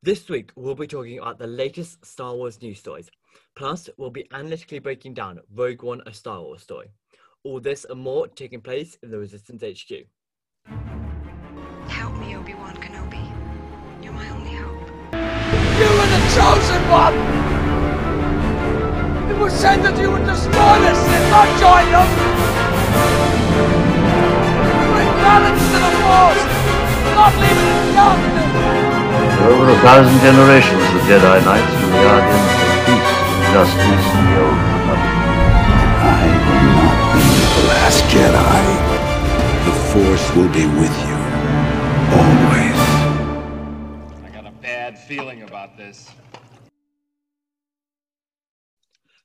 This week, we'll be talking about the latest Star Wars news stories. Plus, we'll be analytically breaking down Rogue One, a Star Wars story. All this and more taking place in the Resistance HQ. Help me, Obi-Wan Kenobi. You're my only hope. You were the chosen one! It was said that you would destroy the Sith, not join them! Bring balance to the Force! Not leave it in darkness! For over a thousand generations, the Jedi Knights were the guardians of peace, justice, and the Old Republic. I will not be the last Jedi. The Force will be with you. Always. I got a bad feeling about this.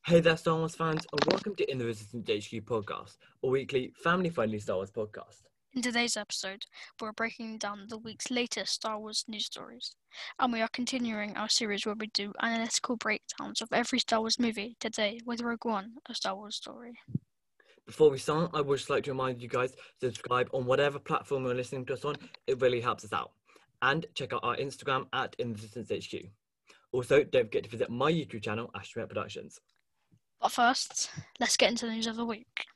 Hey there, Star Wars fans, and welcome to In the Resistance HQ podcast, a weekly family friendly Star Wars podcast. In today's episode, we're breaking down the week's latest Star Wars news stories, and we are continuing our series where we do analytical breakdowns of every Star Wars movie today with Rogue One, a Star Wars story. Before we start, I would just like to remind you guys to subscribe on whatever platform you're listening to us on. It really helps us out. And check out our Instagram at In HQ. Also, don't forget to visit my YouTube channel, Astromet Productions. But first, let's get into the news of the week.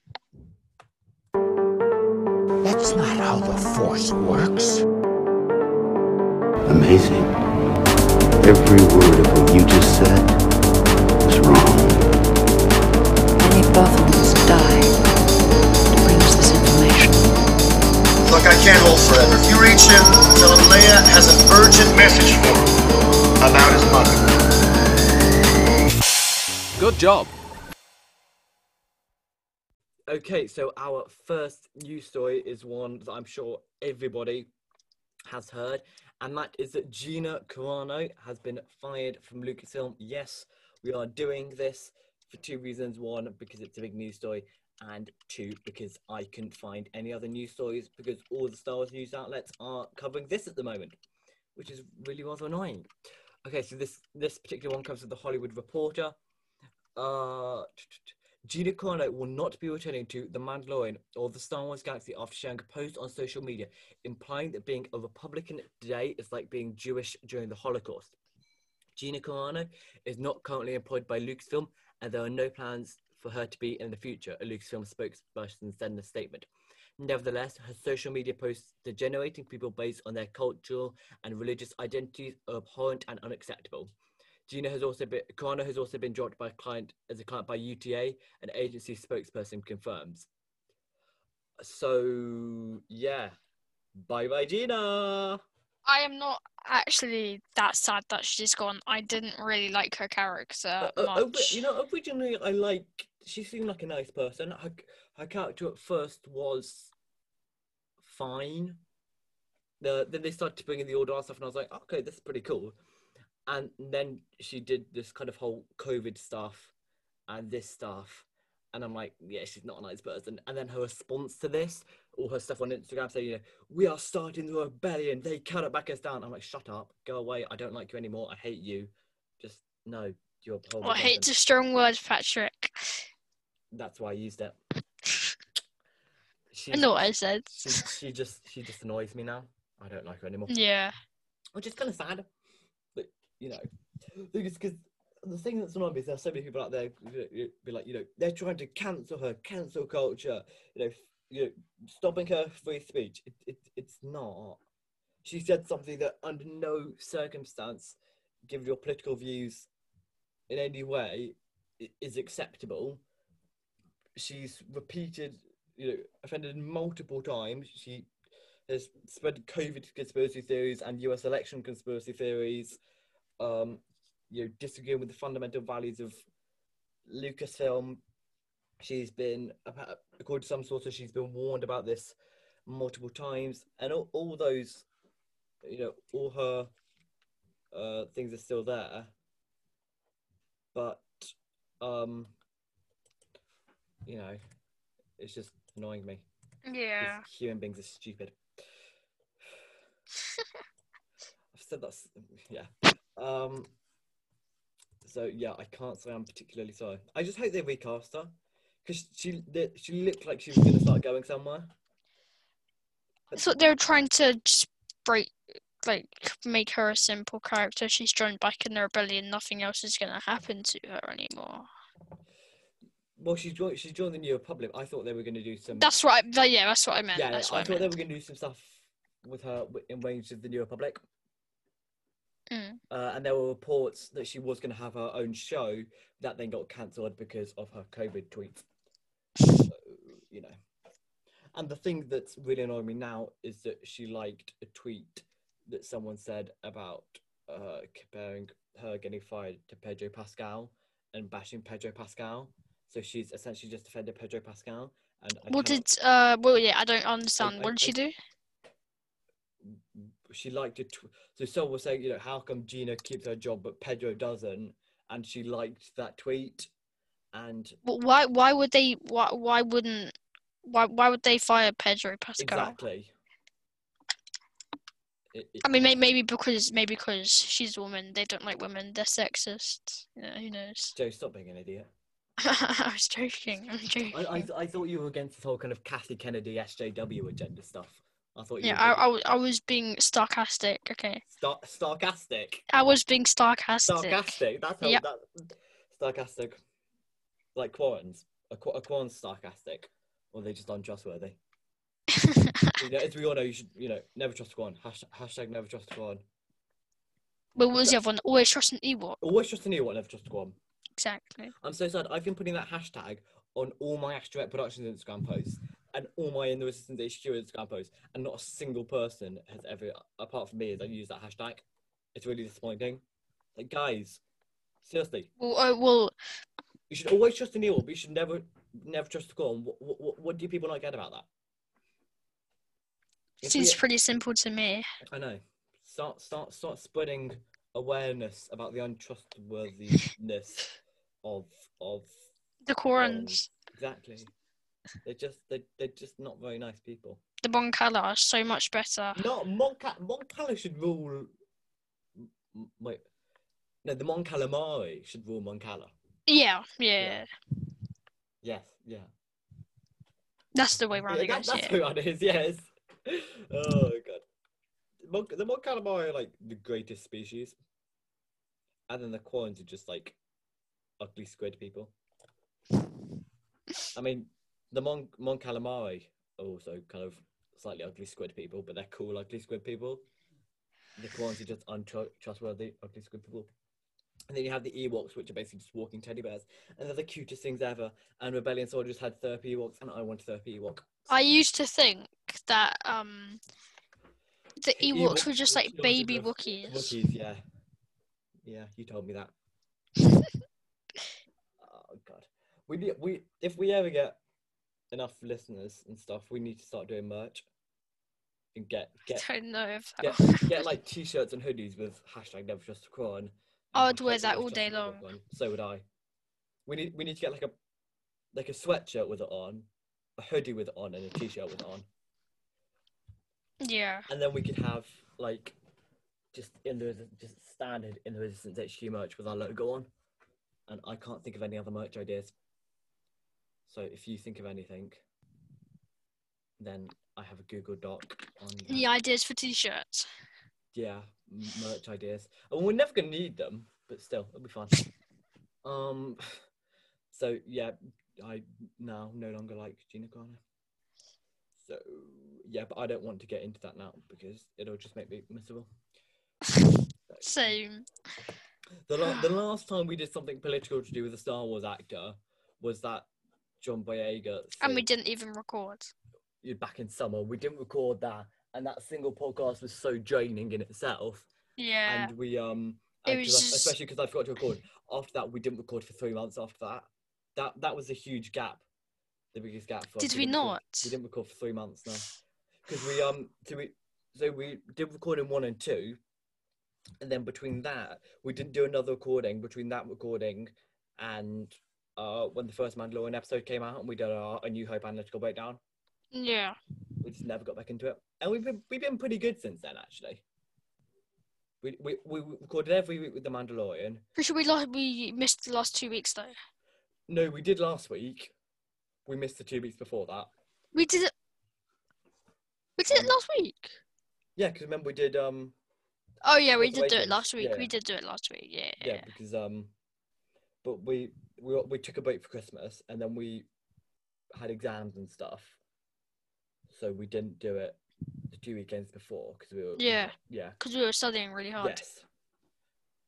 That's not how the Force works. Amazing. Every word of what you just said was wrong. Many Bothans die to bring us this information. Look, I can't hold forever. If you reach him, tell him Leia has an urgent message for him about his mother. Good job. Okay, so our first news story is one that I'm sure everybody has heard, and that is that Gina Carano has been fired from Lucasfilm. Yes, we are doing this for two reasons. One, because it's a big news story, and two, because I couldn't find any other news stories because all the Star Wars news outlets are covering this at the moment, which is really rather annoying. Okay, so this this particular one comes from the Hollywood Reporter. Uh, Gina Carano will not be returning to The Mandalorian or the Star Wars Galaxy after sharing a post on social media implying that being a Republican today is like being Jewish during the Holocaust. Gina Carano is not currently employed by Lucasfilm, and there are no plans for her to be in the future, a Lucasfilm spokesperson said in a statement. Nevertheless, her social media posts degenerating people based on their cultural and religious identities are abhorrent and unacceptable. Gina has also been Carano has also been dropped by a client as a client by UTA, an agency spokesperson confirms. So yeah, bye bye Gina. I am not actually that sad that she's gone. I didn't really like her character Uh, uh, you know, originally I like she seemed like a nice person. Her her character at first was fine. The, then they started to bring in the order stuff, and I was like, okay, this is pretty cool. And then she did this kind of whole COVID stuff and this stuff, and I'm like, yeah, she's not a nice person. And then her response to this, all her stuff on Instagram saying, you know, we are starting the rebellion. They cannot back us down. I'm like, shut up, go away. I don't like you anymore. I hate you. Just no, you're a Well, I hate person." to strong words, Patrick. That's why I used it. She, I know what I said. she, she just she just annoys me now. I don't like her anymore. Yeah. Which is kind of sad. You know, because the thing that's annoying is there's so many people out there be like, you know, they're trying to cancel her, cancel culture. You know, you know, stopping her free speech. It, it it's not. She said something that under no circumstance, given your political views, in any way, is acceptable. She's repeated, you know, offended multiple times. She has spread COVID conspiracy theories and US election conspiracy theories, um, you know, disagreeing with the fundamental values of Lucasfilm. She's been, according to some sources, she's been warned about this multiple times, and all, all those, you know, all her uh, things are still there. But, um, you know, it's just annoying me. Yeah. Human beings are stupid. I've said that's yeah. Um. So yeah, I can't say I'm particularly sorry. I just hope they recast her because she she looked like she was gonna start going somewhere. That's what they were trying to just break like make her a simple character. She's joined back in the rebellion. Nothing else is gonna happen to her anymore. Well, she's joined. She's joined the New Republic. I thought they were going to do some. That's right. Yeah, that's what I meant. yeah, that's I what I, thought they were going to do some stuff with her in Rangers of the New Republic. Mm. Uh, and there were reports that she was going to have her own show that then got cancelled because of her COVID tweet. So, you know. And the thing that's really annoying me now is that she liked a tweet that someone said about uh, comparing her getting fired to Pedro Pascal and bashing Pedro Pascal. So she's essentially just defended Pedro Pascal. And I What did? Uh, well, yeah, I don't understand. I- What did she do? She liked it. Tw- so someone was saying, you know, how come Gina keeps her job but Pedro doesn't? And she liked that tweet. And Wh- Why? Why would they? Why? Why wouldn't? Why? Why would they fire Pedro Pascal? exactly. It- it- I mean, maybe because maybe because she's a woman, they don't like women. They're sexist. You know, who knows? Joe, stop being an idiot. I was joking. I'm joking. I, I, I thought you were against this whole kind of Kathy Kennedy SJW agenda stuff. I thought you yeah, were I, I, I was being sarcastic. Okay, star- sarcastic. I was being sarcastic. Sarcastic. That's how Yep. that sarcastic. Like Quarrens. A, a Quarren's sarcastic. Or they just untrustworthy. you know, as we all know, you should, you know, never trust a Quarren. Hashtag, hashtag never trust a Quarren. but what was the other one? Always trust an Ewok. Always trust a new one, never trust a Quarren. Exactly. I'm so sad. I've been putting that hashtag on all my Astro Productions Instagram posts and all my In the Resistance HQ Instagram posts, and not a single person has ever, apart from me, has used that hashtag. It's really disappointing. Like, guys, seriously, Well, oh, well, you should always trust Neil, but you should never, never trust the Gorn. What, what, what do people not get about that? We- seems pretty simple to me. I know. Start, start, start spreading awareness about the untrustworthiness of of The Quarrens, Exactly. They're just they they're just not very nice people. the Mon Cala are so much better. No, Monca Mon Cala should rule. Wait, no, the Mon Calamari should rule Mon Cala. Yeah, yeah, Yes, yeah. that's the way around. yeah I that, guess. that's Yeah. who it is. Yes. Oh god. Mon, the Mon Calamari are like the greatest species, and then the Quans are just like ugly squid people. I mean, the Mon Mon Calamari are also kind of slightly ugly squid people, but they're cool ugly squid people. The Quans are just untrustworthy ugly squid people. And then you have the Ewoks, which are basically just walking teddy bears, and they're the cutest things ever. And Rebellion Soldiers had Therapy Ewoks, and I want Therapy Ewok. I used to think that um the Ewoks were just like baby Wookiees. Wookiees, yeah. Yeah, you told me that. oh god. We we if we ever get enough listeners and stuff, we need to start doing merch. And get get I don't know if get, get like t-shirts and hoodies with hashtag never trust a Quarren. and I'd wear that all day long. Quarren. So would I. We need we need to get like a like a sweatshirt with it on, a hoodie with it on, and a t-shirt with it on. yeah. and then we could have like just in the just standard in the Resistance HQ merch with our logo on, and I can't think of any other merch ideas. So if you think of anything, then I have a Google Doc on that. Any ideas for t-shirts? yeah merch ideas. And we're never gonna need them, but still it'll be fun. um, so yeah, I now no longer like Gina Carano. So yeah, but I don't want to get into that now because it'll just make me miserable. Same. The, la- the last time we did something political to do with a Star Wars actor was that John Boyega. And we didn't even record. back in summer. We didn't record that, and that single podcast was so draining in itself. Yeah. And we um, It was I- just- especially because I forgot to record. After that, we didn't record for three months. After that, that that was a huge gap, the biggest gap. For us. Did we didn't record- We didn't record for three months now, because we um, so we so we did record in one and two, and then between that, we didn't do another recording. Between that recording and uh, when the first Mandalorian episode came out, and we did our A New Hope analytical breakdown Yeah. we just never got back into it. And we've been we've been pretty good since then, actually. We we, we recorded every week with the Mandalorian. Pretty sure we lost. We missed the last two weeks though. No, we did last week. We missed the two weeks before that. We did it. We did it Um, last week. Yeah, because remember we did um Oh yeah, we did do it last week. yeah. We did do it last week. Yeah. yeah, because um, but we we we took a break for Christmas and then we had exams and stuff, so we didn't do it the two weekends before because we were Yeah. yeah Because we were studying really hard. yes,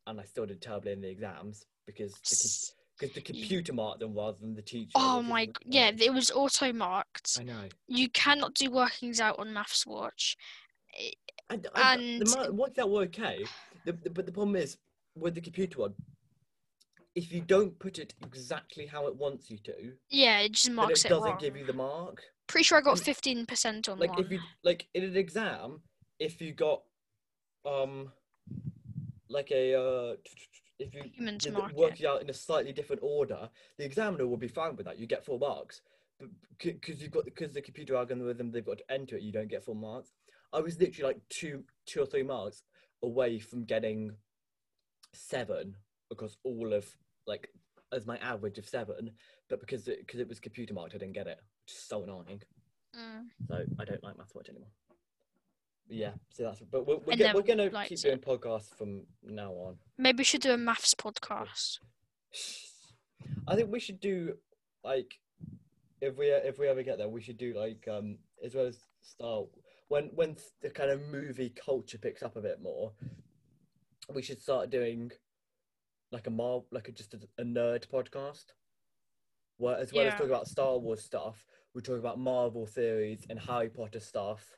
and I still did terribly in the exams because the, because the computer marked them rather than the teacher. Oh my, really yeah, it was auto marked. I know. You cannot do workings out on Maths Watch. And, And- the worked out were okay, the, the, but the problem is with the computer one. If you don't put it exactly how it wants you to, Yeah, it just marks it it, doesn't wrong. give you the mark. Pretty sure I got fifteen percent on like one. if you like in an exam if you got um like a uh if you Human to did mark work it out in a slightly different order the examiner will be fine with that you get full marks but because you've got because the computer algorithm they've got to enter it you don't get full marks i was literally like two two or three marks away from getting seven across all of like as my average of seven but because it because it was computer marked i didn't get it which is so annoying Mm. so I don't like Maths Watch anymore. Yeah, so that's but we're, we're, go- we're gonna keep it. doing podcasts from now on. Maybe we should do a maths podcast. I think we should do like if we if we ever get there, we should do like um as well as start when when the kind of movie culture picks up a bit more. We should start doing like a mar like a, just a, a nerd podcast. Where as well as Yeah. talking about Star Wars stuff, we talk about Marvel theories and Harry Potter stuff,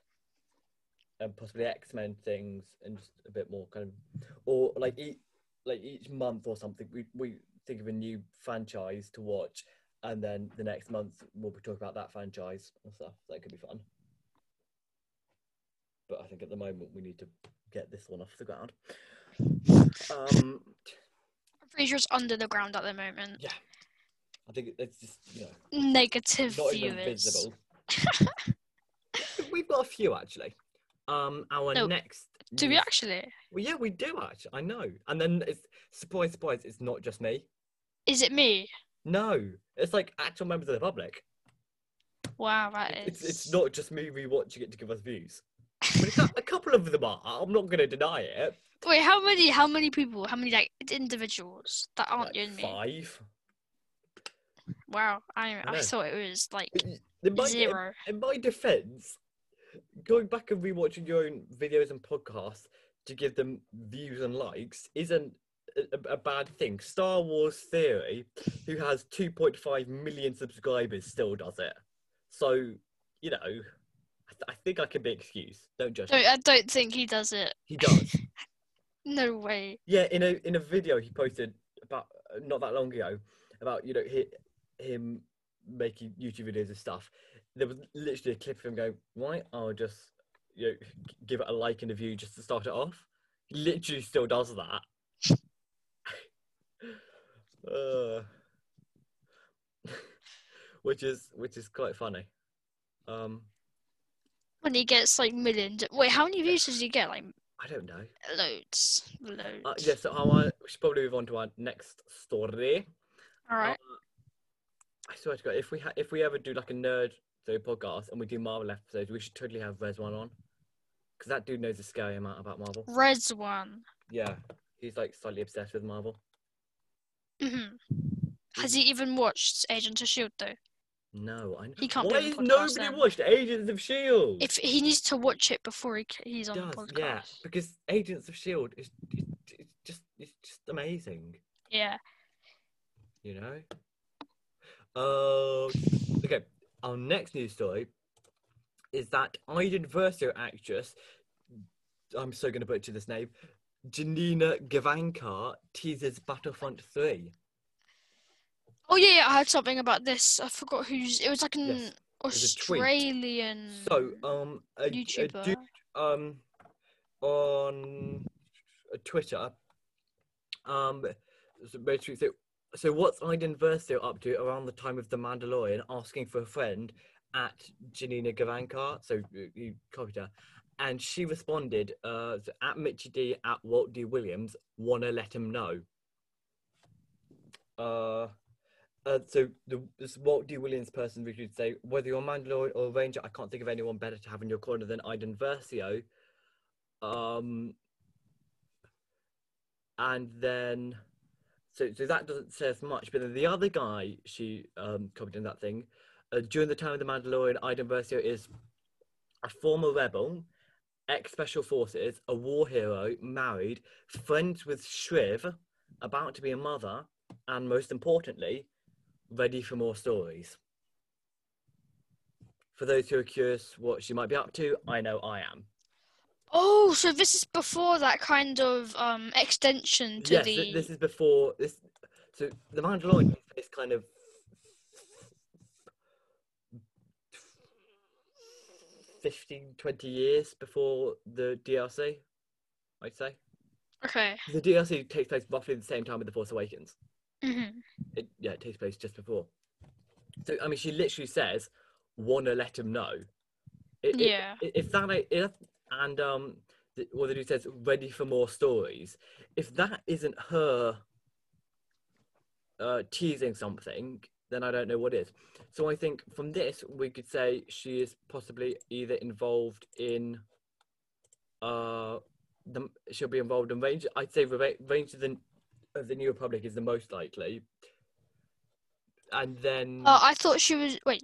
and possibly X Men things, and just a bit more kind of, or like each like each month or something, we we think of a new franchise to watch, and then the next month we'll be talking about that franchise and stuff. That could be fun. But I think at the moment we need to get this one off the ground. Um, pretty sure it's under the ground at the moment. yeah, I think it's just you know Negative not even visible. We've got a few actually. Um, our No, next. Do we actually? Well, yeah, we do actually. I know. And then it's surprise, surprise. It's not just me. Is it me? No, it's like actual members of the public. Wow, that is. It's it's not just me rewatching it to give us views. I mean, a couple of them are. I'm not going to deny it. Wait, how many? How many people? How many like individuals that aren't Like you and me? five. Wow, I I, know. thought it was like in my, zero. In my defense, going back and rewatching your own videos and podcasts to give them views and likes isn't a, a- bad thing. Star Wars Theory, who has 2.5 million subscribers, still does it. So, you know, I, th- I think I can be excused. Don't judge. I don't think he does it. He does. No way. Yeah, in a in a video he posted about not that long ago about you know hi, him making YouTube videos and stuff. There was literally a clip of him going, "Right, I'll just you know give it a like and a view just to start it off." He literally still does that. uh, which is which is quite funny. Um, When he gets like millions. Wait, how many views does he get? Like I don't know. loads, loads. Uh, yeah, so I want, we should probably move on to our next story. All right. Uh, I swear to God, if we ha- if we ever do like a nerd so podcast and we do Marvel episodes, we should totally have Rezwan on, because that dude knows a scary amount about Marvel. Red's one. Yeah, he's like slightly obsessed with Marvel. hmm Has he even watched Agent of Shield though? No, I. He can't Why on the has podcast nobody then. watched Agents of Shield? If he needs to watch it before he he's on the podcast. yeah, because Agents of Shield is it, it's just it's just amazing. Yeah. you know. Uh, okay. Our next news story is that Iden Versio actress, I'm so going to butcher this name, Janina Gavankar teases Battlefront 3. Oh yeah, yeah, I heard something about this. I forgot who's. It was like an Yes, a. Australian So, um, a, a YouTuber. dude, um, on Twitter, um, basically, so, so what's Iden Versio up to around the time of The Mandalorian, asking for a friend at Janina Gavankar? So you- you copied her, and she responded, uh, so at Mitchy D at Walt D Williams, wanna let him know. Uh, uh, so the this Walt D. Williams person would say, whether you're a Mandalorian or a Ranger, I can't think of anyone better to have in your corner than Iden Versio. Um, and then so so that doesn't say as much. But then the other guy she um commented on that thing uh, during the time of the Mandalorian, Iden Versio is a former rebel, ex special forces, a war hero, married, friends with Shriv, about to be a mother, and most importantly, ready for more stories. For those who are curious what she might be up to, I know I am. Oh, so this is before that kind of um extension to yes, the. th- this is before this. So the Mandalorian is kind of 15, 20 years before the DLC. I'd say Okay. the DLC takes place roughly the same time with the Force Awakens. Hmm It, yeah, it takes place just before. So I mean, she literally says, "Wanna let him know." I- i- Yeah. If that if and um, the, what the dude says, "Ready for more stories." If that isn't her uh, teasing something, then I don't know what is. So I think from this we could say she is possibly either involved in uh the she'll be involved in range. I'd say Ra- Range of the New Republic is the most likely, and then Uh, I thought she was. Wait,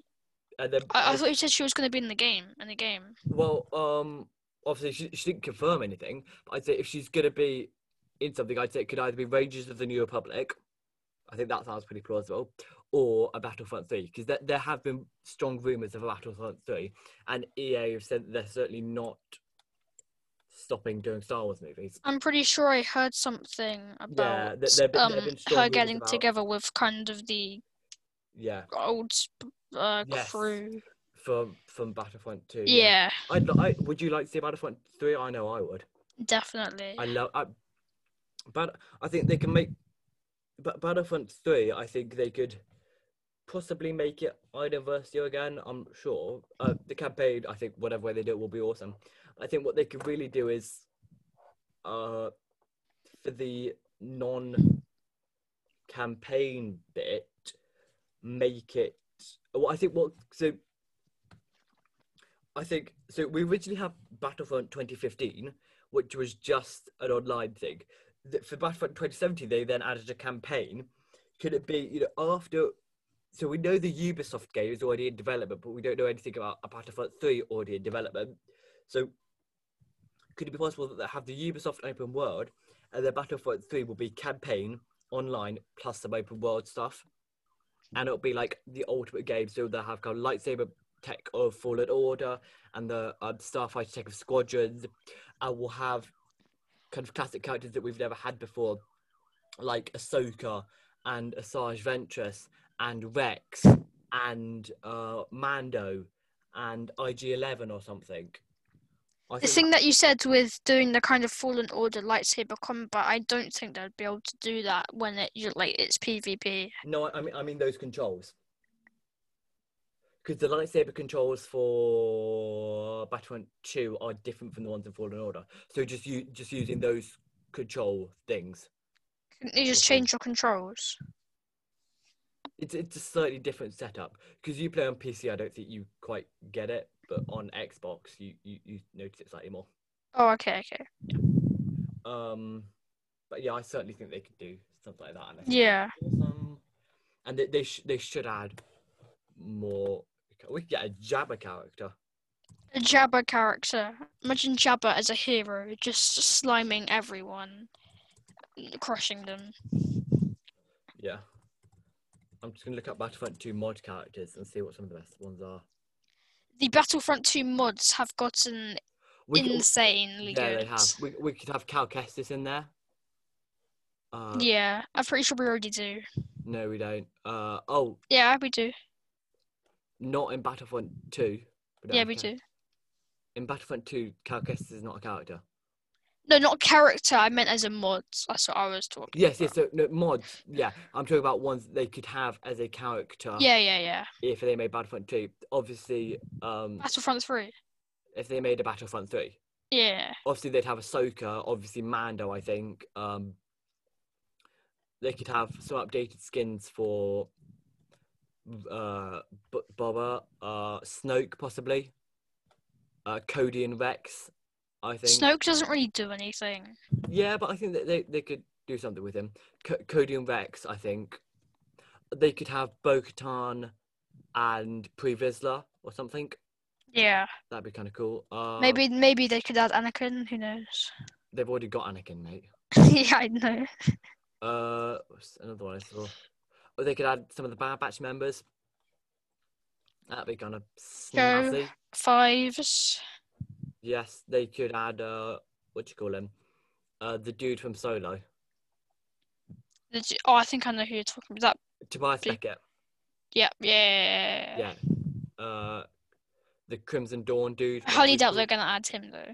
and then I, I thought you said she was going to be in the game. In the game. well um obviously she, she didn't confirm anything. But I'd say if she's gonna be in something, I'd say it could either be Rangers of the New Republic. I think that sounds pretty plausible. Or a Battlefront 3, because there, there have been strong rumours of a Battlefront 3, and EA have said they're certainly not stopping doing Star Wars movies. I'm pretty sure I heard something about th- there have been- there um her getting about- together with kind of the Yeah, old uh, Yes. crew. from from Battlefront 2. Yeah, I'd, I, would you like to see Battlefront 3? I know I would. definitely. I love. I, but I think they can make. But Battlefront Three, I think they could possibly make it Iden Versio again. I'm sure. Uh, the campaign, I think, whatever way they do it, will be awesome. I think what they could really do is, uh, for the non-campaign bit, make it. Well, I think what so. I think so. We originally have Battlefront 2015, which was just an online thing. For Battlefront 2017, they then added a campaign. Could it be, you know, after? So we know the Ubisoft game is already in development, but we don't know anything about a Battlefront 3 already in development. So could it be possible that they have the Ubisoft open world, and the Battlefront 3 will be campaign online plus some open world stuff, and it'll be like the ultimate game. So they'll have kind of lightsaber tech of Fallen Order and the um, Starfighter tech of Squadrons, and we'll have kind of classic characters that we've never had before, like Ahsoka and Asajj Ventress and Rex and uh, Mando and IG-11 or something. The thing that you said with doing the kind of Fallen Order lightsaber combat, I don't think they'd be able to do that when it like it's PvP. No, I mean I mean those controls. Because the lightsaber controls for Battlefront 2 are different from the ones in Fallen Order. So just you just using those control things. Couldn't you just change your controls? It's it's a slightly different setup. Because you play on PC, I don't think you quite get it, but on Xbox you, you, you notice it slightly more. Oh, okay, okay. Um but yeah, I certainly think they could do something like that. and Yeah. awesome. And they they, sh- they should add more. We could get a Jabba character. A Jabba character. Imagine Jabba as a hero, just sliming everyone, crushing them. Yeah. I'm just gonna look up Battlefront 2 mod characters and see what some of the best ones are. The Battlefront 2 mods have gotten We could- insanely yeah, good. they have. We, we could have Cal Kestis in there. Uh, Yeah, I'm pretty sure we already do. No, we don't. Uh, oh, Yeah, we do. not in Battlefront 2. but Yeah, we care. do. In Battlefront 2, Cal Kestis is not a character. No, not character. I meant as a mod. That's what I was talking. About. Yes, yes. about. So no, mods. Yeah, I'm talking about ones they could have as a character. Yeah, yeah, yeah. If they made Battlefront 2, obviously, um, Battlefront 3. if they made a Battlefront 3, Yeah. obviously they'd have Ahsoka, obviously Mando, I think. Um, they could have some updated skins for uh, B- Boba, uh, Snoke, possibly, uh, Cody and Rex. I think. Snoke doesn't really do anything. Yeah, but I think that they, they could do something with him. Co- Cody and Rex, I think they could have Bo-Katan and Pre Vizsla or something. Yeah. That'd be kind of cool. Uh, Maybe maybe they could add Anakin. Who knows? they've already got Anakin, mate. yeah, I know. Uh, another one I saw. Or they could add some of the Bad Batch members. That'd be kind of snazzy. Go. Fives. Yes, they could add uh, what you call him? Uh, the dude from Solo, The Oh, I think I know who you're talking about. That. Tobias Big- Beckett. Yeah. Yeah. Yeah. Uh, the Crimson Dawn dude. I highly doubt they're gonna add him though.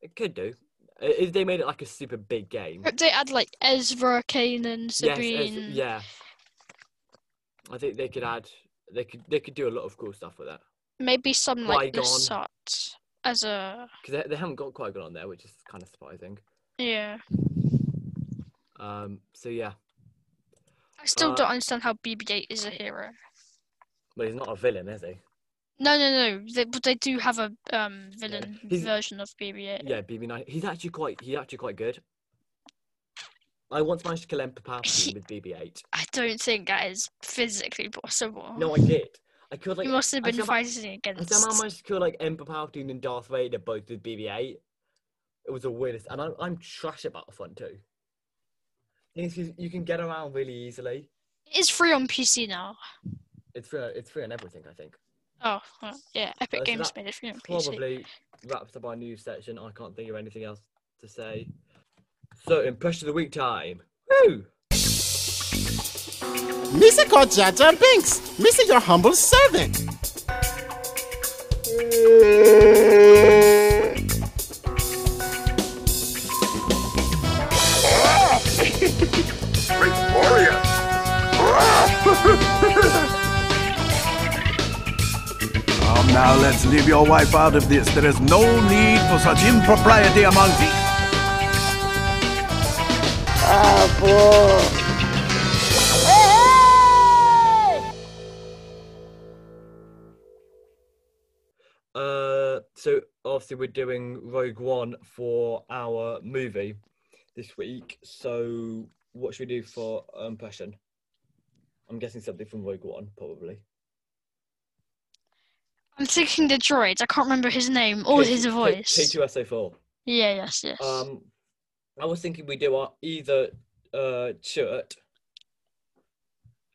It could do. If they made it like a super big game. Hope they add like Ezra, Kanan, Yes, Sabine. it's- yeah. I think they could add. They could. They could do a lot of cool stuff with that Maybe some like the Qui-Gon. As a because they, they haven't got Qui-Gon on there, which is kind of surprising. yeah. Um. So yeah, I still Uh, don't understand how BB-8 is a hero. but he's not a villain, is he? No, no, no. They, but they do have a um villain he's- version of BB-8. Yeah, BB-9. He's actually quite. He's actually quite good. I once managed to kill Emperor Palpatine with BB-8. I don't think that is physically possible. No, I did. I could like. you must have been fighting I against. somehow managed to kill like Emperor Palpatine and Darth Vader both with BB-8. It was the weirdest, and I'm, I'm trash at Battlefront too. You can get around really easily. It is free on PC now. It's free. It's free on everything, I think. Oh, well, yeah. Epic Uh, so Games made it free on PC. Probably wraps up our news section. I can't think of anything else to say. So, impression of the week time. Woo! Missy called Jar Jar Binks. Missy, your humble servant. Come now, let's leave your wife out of this. There is no need for such impropriety among thee. Uh, obviously we're doing Rogue One for our movie this week. So what should we do for impression? I'm guessing something from Rogue One, probably. I'm thinking the droid. I can't remember his name or K- his voice. K2SO4. Yeah, yes, yes. Um, I was thinking we do our either uh shirt.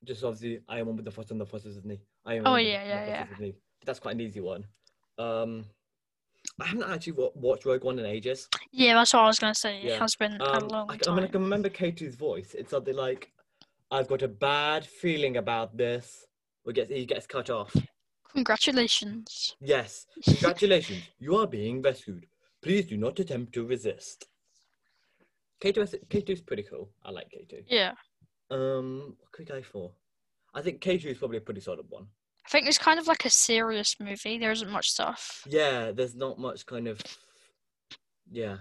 Just obviously, I am one with the force and the force is with me. I am Oh, one with yeah, the yeah, yeah. That's quite an easy one. Um, I haven't actually wa- watched Rogue One in ages. yeah, that's what I was gonna say. Yeah. It has been a Um, long I, I mean, I can remember K2's voice. It's something like, "I've got a bad feeling about this." Or gets he gets cut off. Congratulations. Yes, congratulations, you are being rescued. Please do not attempt to resist. K2 is K2's pretty cool. I like K2. Yeah. Um, what could we go for? I think K2 is probably a pretty solid one. I think it's kind of like a serious movie. There isn't much stuff. Yeah, there's not much kind of. Yeah.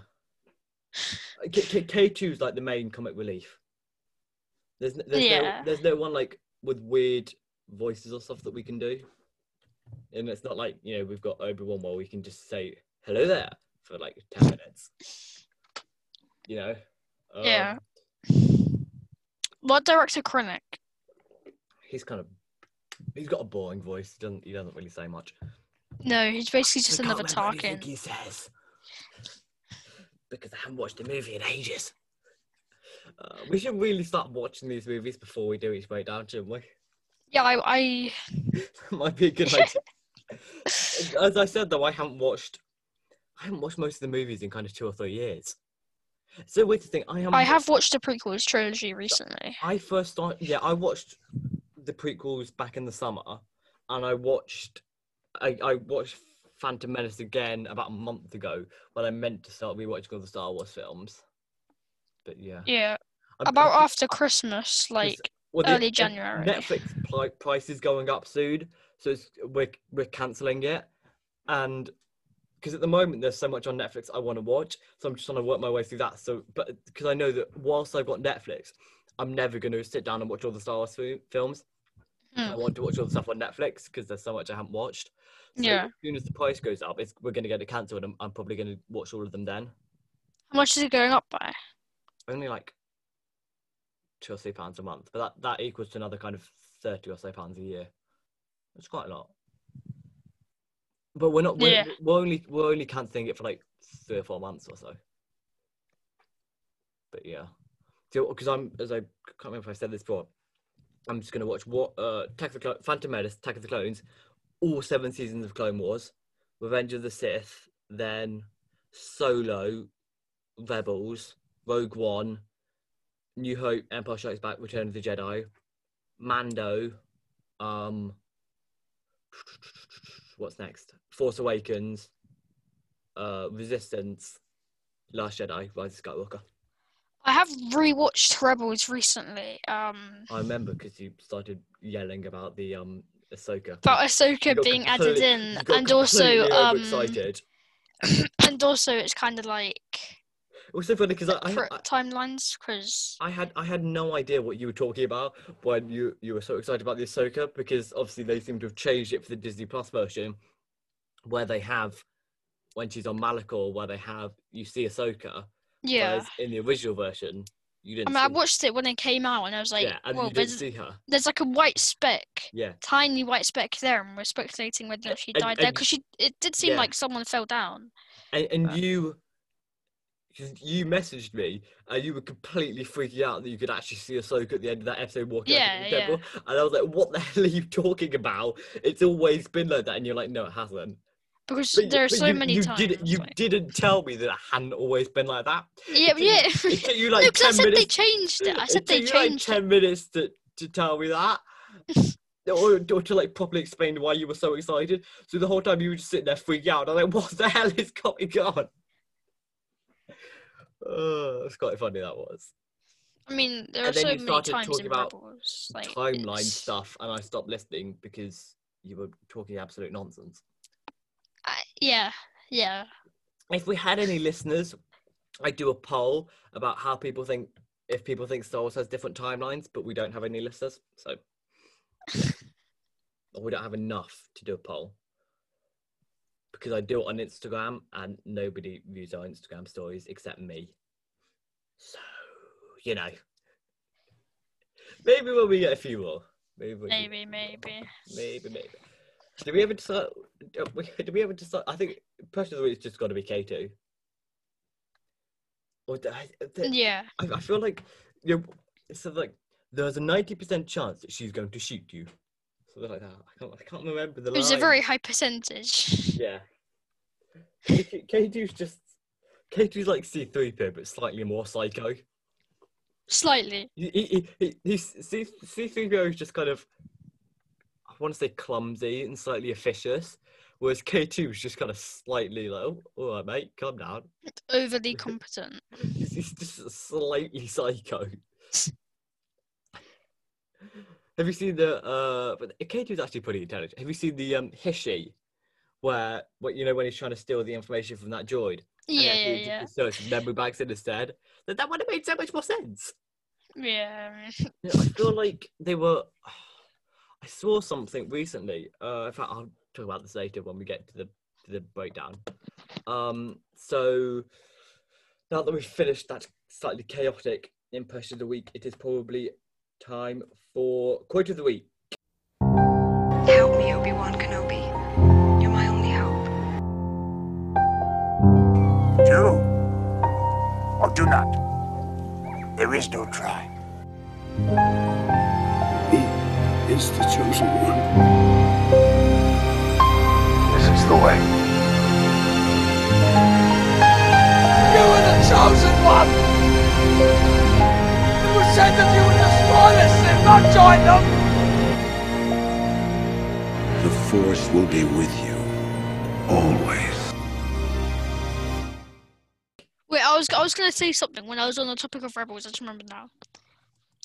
K- K- K2 is like the main comic relief. There's, there's, Yeah. no, there's no one like with weird voices or stuff that we can do. And it's not like, you know, we've got Obi Wan where we can just say, hello there for like 10 minutes. You know? Um, Yeah. What director Krennic? He's kind of. He's got a boring voice. He doesn't, he doesn't really say much. No, he's basically just another anything he says because I haven't watched the movie in ages. Uh, we should really start watching these movies before we do each breakdown, shouldn't we? Yeah, I, I Might be a good idea. As I said, though, I haven't watched. I haven't watched most of the movies in kind of two or three years. So weird to think. I am. I have watched the prequels trilogy recently. I first started. Yeah, I watched the prequels back in the summer, and I watched. I, I watched Phantom Menace again about a month ago when I meant to start rewatching all the Star Wars films. But yeah. Yeah, I'm- about I'm- after Christmas, like well, early the January. Netflix pli- price is going up soon, so it's, we're we're cancelling it, and because at the moment there's so much on Netflix I want to watch, so I'm just trying to work my way through that. So, but because I know that whilst I've got Netflix, I'm never going to sit down and watch all the Star Wars fi- films. I Hmm. want to watch all the stuff on Netflix because there's so much I haven't watched. So Yeah. As soon as the price goes up, it's, we're going to get it cancelled, and I'm probably going to watch all of them then. How much is it going up by? Only like two or three pounds a month, but that that equals to another kind of thirty or so pounds a year. It's quite a lot. But we're not. We're, Yeah. we're only we're only cancelling it for like three or four months or so. But yeah, because I'm as I can't remember if I said this before. I'm just gonna watch what uh Attack of the Phantom Menace, Attack of the Clones, all seven seasons of Clone Wars, Revenge of the Sith, then Solo, Rebels, Rogue One, New Hope, Empire Strikes Back, Return of the Jedi, Mando, um, what's next? Force Awakens, uh, Resistance, Last Jedi, Rise of Skywalker. I have rewatched Rebels recently. Um, I remember because you started yelling about the um Ahsoka. about Ahsoka being added in, and also um, overexcited. and also it's kind of like It was so funny because I, I, I, timelines because I had I had no idea what you were talking about when you you were so excited about the Ahsoka because obviously they seem to have changed it for the Disney Plus version, where they have when she's on Malachor, where they have you see Ahsoka, yeah. whereas in the original version you didn't. I, mean, I watched it when it came out, and I was like, yeah, and "Well, you didn't there's, see her. there's like a white speck, Yeah, tiny white speck there, and we're speculating whether she And- died there because she it did seem yeah. like someone fell down." and, and But- you. You messaged me and you were completely freaking out that you could actually see Ahsoka at the end of that episode walking Yeah, yeah. temple. And I was like, what the hell are you talking about? It's always been like that. And you're like, no, it hasn't. Because But there are so you, many you times. Didn't, you like- didn't tell me that it hadn't always been like that. yeah, It yeah. you- It you like no, because I 10 said they changed it. I it said they took you, like changed 10 it. minutes to, to tell me that. or, or to like properly explain why you were so excited. So the whole time you were just sitting there freaking out. I'm like, what the hell is going on? Uh, it's quite funny that was. I mean, there are And then so you many started times talking in about Rebels. Like, Timeline it's- stuff, and I stopped listening because you were talking absolute nonsense. Yeah, yeah. if we had any listeners, I'd do a poll about how people think if people think Star Wars has different timelines, but we don't have any listeners, so yeah. or we don't have enough to do a poll because I do it on Instagram and nobody views our Instagram stories except me. So you know, maybe when we get a few more, maybe Maybe, maybe. maybe, maybe. Did we ever decide? Did we ever decide? I think person of the week's just got to be K two. Or d- I, th- Yeah. I, I feel like you know, it's like there's a ninety percent chance that she's going to shoot you. Something like that. I can't. I can't remember the It was line. a very high percentage. yeah. K two's just K two's like C three PO, but slightly more psycho. Slightly. He, he, he, he's C three PO is just kind of I want to say clumsy and slightly officious, whereas K two was just kind of slightly like, oh, all right, mate, calm down. Overly competent. He's, he's just slightly psycho. Have you seen the uh? But K two is actually pretty intelligent. Have you seen the um Hishi, where what you know when he's trying to steal the information from that droid? Yeah, yeah, yeah. his memory banks in instead. That that would have made so much more sense. Yeah. I mean, Yeah, I feel like they were. I saw something recently. Uh, in fact, I'll talk about this later when we get to the to the breakdown. Um, so now that we've finished that slightly chaotic impression of the week, it is probably time for quote of the week. Help me, Obi-Wan Kenobi. You're my only hope. Do or do not. There is no try. He is the chosen one. This is the way. You are the chosen one! It was said that you would destroy this and not join them! The Force will be with you. Always. wait, I was I was gonna say something when I was on the topic of Rebels. I just remembered now.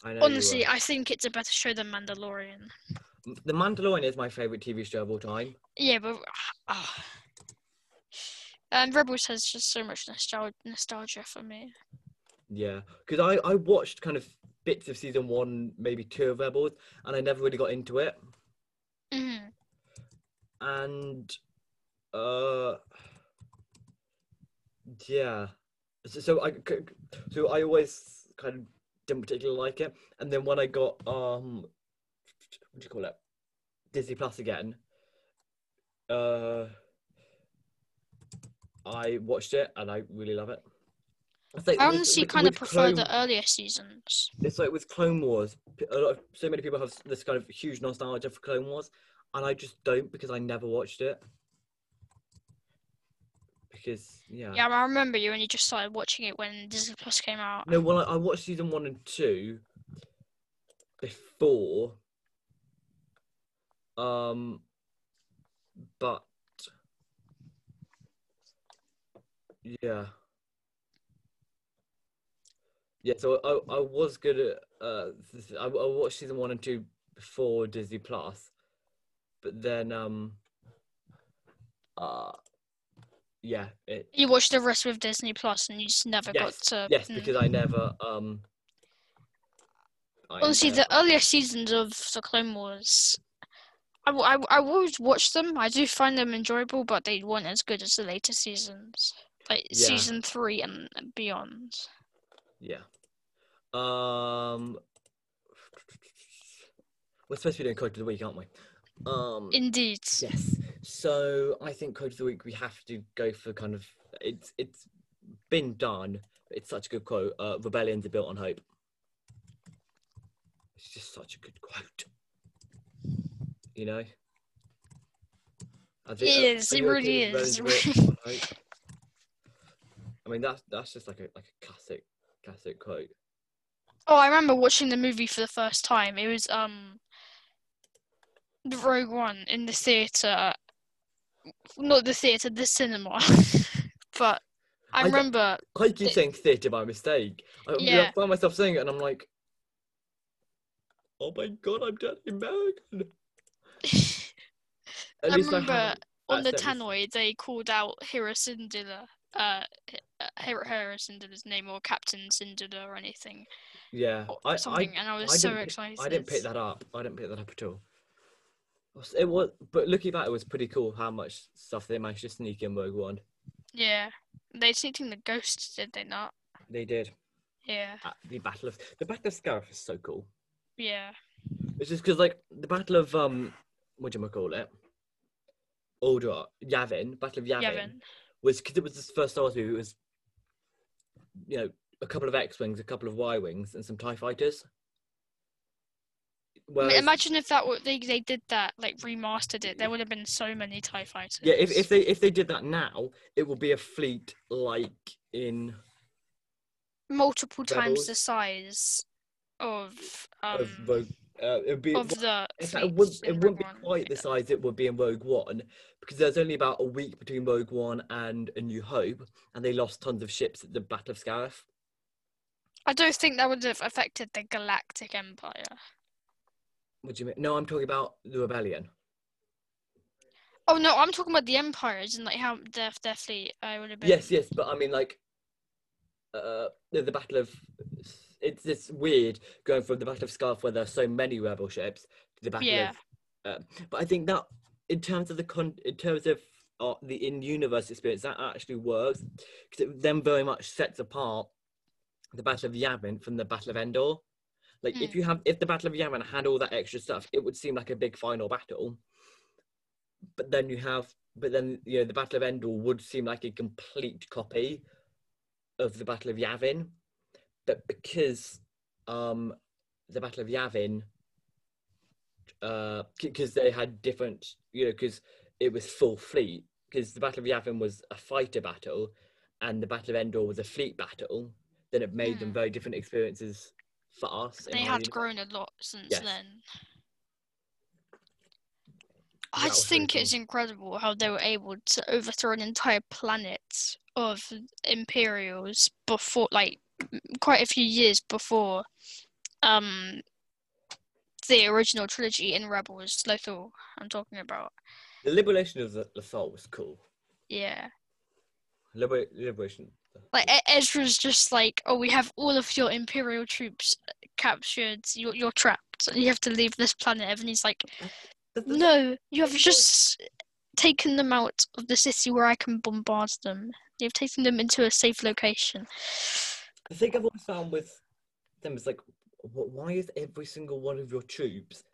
I Honestly, I think it's a better show than Mandalorian. The Mandalorian is my favorite TV show of all time. Yeah, but ah. um, Rebels has just so much nostalgia nostalgia for me. Yeah, because I I watched kind of bits of season one, maybe two of Rebels, and I never really got into it. hmm and uh yeah so, so i so i always kind of didn't particularly like it. And then when I got um, what do you call it, Disney Plus again, uh, I watched it and I really love it. It's like I with- honestly with- kind of prefer Clone- the earlier seasons. it's like with Clone Wars, a lot of so many people have this kind of huge nostalgia for Clone Wars, and I just don't because I never watched it. Because yeah, Yeah, I remember you only just started watching it when Disney Plus came out. no, well, I, I watched season one and two before, um, but yeah, yeah. So I I was good at uh, I, I watched season one and two before Disney Plus, but then um, uh, yeah, it You watched the rest with Disney Plus, and you just never got to. yes, mm. because I never um. I Honestly, never- the earlier seasons of the Clone Wars, I I always watch them. I do find them enjoyable, but they weren't as good as the later seasons, like Yeah. season three and beyond. Yeah. Um, we're supposed to be doing code of the week, aren't we? Um, Indeed. yes. So I think quote of the week we have to go for kind of it's it's been done. It's such a good quote. Uh, Rebellions are built on hope. It's just such a good quote. You know. As It uh, is, it really is. Rebellions are built on hope? I mean that's that's just like a like a classic classic quote. Oh, I remember watching the movie for the first time. It was um, the Rogue One in the theater, not the theater, the cinema. but I remember I keep It- saying theatre by mistake. I, I Yeah. find myself saying it and I'm like, oh my god, I'm Danny American. I remember on the tannoy they called out Hera Syndulla, uh, Hera, Hera Syndulla's name or Captain Syndulla or anything Yeah, or I, I, something, and I was I so excited. I didn't pick that up. I didn't pick that up at all. It was, but looking back, it was pretty cool how much stuff they managed to sneak in Rogue One. Yeah, they sneaked in the ghosts, did they not? They did. Yeah, At the Battle of the Battle of Scarif is so cool. yeah. It's just because like the Battle of um, what do you call it? Aldra, Yavin, Battle of Yavin. Yavin. was because it was the first Star Wars movie. It was, you know, a couple of X wings, a couple of Y wings, and some Tie fighters. Mean, imagine if that were, they they did that like remastered it, there would have been so many Tie Fighters. yeah, if, if they if they did that now, it would be a fleet like in multiple times Rebels. the size of um of Rogue. Uh, it would be of the it wouldn't, it wouldn't be quite the size it would be in Rogue One because there's only about a week between Rogue One and A New Hope, and they lost tons of ships at the Battle of Scarif. I don't think that would have affected the Galactic Empire. What do you mean? No, I'm talking about the Rebellion. Oh no, I'm talking about the empires and like how their their fleet uh, would have been. Yes, yes, but I mean, like, uh, the, the Battle of it's this weird going from the Battle of Scarif where there are so many rebel ships to the Battle Yeah. of. Uh, but I think that in terms of the con, in terms of uh, the in-universe experience, that actually works because it then very much sets apart the Battle of Yavin from the Battle of Endor. Like, if Mm. you have, if the Battle of Yavin had all that extra stuff, it would seem like a big final battle. But then you have, but then you know, the Battle of Endor would seem like a complete copy of the Battle of Yavin. But because um, the Battle of Yavin, uh because they had different, you know, because it was full fleet, because the Battle of Yavin was a fighter battle, and the Battle of Endor was a fleet battle. Then it made them Hmm. very different experiences for us. They had grown a lot since Yes. then. I just really think it's cool. incredible how they were able to overthrow an entire planet of Imperials before, like, quite a few years before um, the original trilogy in Rebels, Lothal, I'm talking about. The liberation of the, the was cool. Yeah. Liber- liberation. Like, Ezra's just like, oh, we have all of your Imperial troops uh, captured, you're, you're trapped, and you have to leave this planet. And he's like, uh, the- No, you have just taken them out of the city where I can bombard them. You've taken them into a safe location. The thing I've always found with them. is like, why is every single one of your troops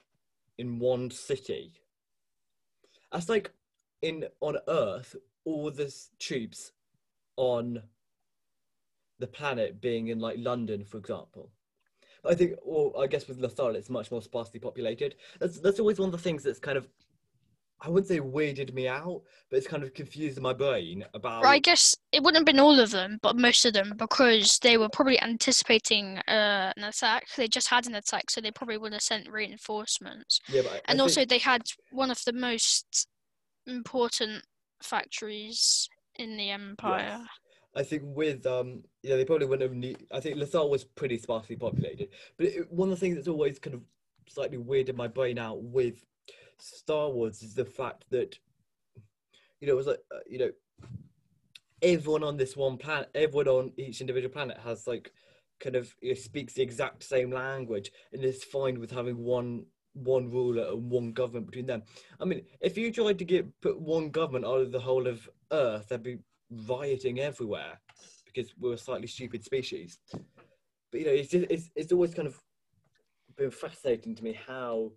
in one city? That's like in on Earth, all the troops on the planet being in like London, for example. I think, or I guess with Lothal, it's much more sparsely populated. That's that's always one of the things that's kind of, I wouldn't say weirded me out, but it's kind of confused my brain about. Or I guess it wouldn't have been all of them, but most of them, because they were probably anticipating uh, an attack. They just had an attack, so they probably would have sent reinforcements. Yeah, but I- I and think- also, they had one of the most important factories in the empire. Yes. I think with um yeah they probably wouldn't have need I think Lothal was pretty sparsely populated but it, one of the things that's always kind of slightly weirded my brain out with Star Wars is the fact that you know it was like uh, you know everyone on this one planet everyone on each individual planet has like kind of you know, speaks the exact same language and is fine with having one one ruler and one government between them. I mean, if you tried to get put one government out of the whole of Earth, there'd be rioting everywhere because we're a slightly stupid species. But you know, it's just, it's it's always kind of been fascinating to me how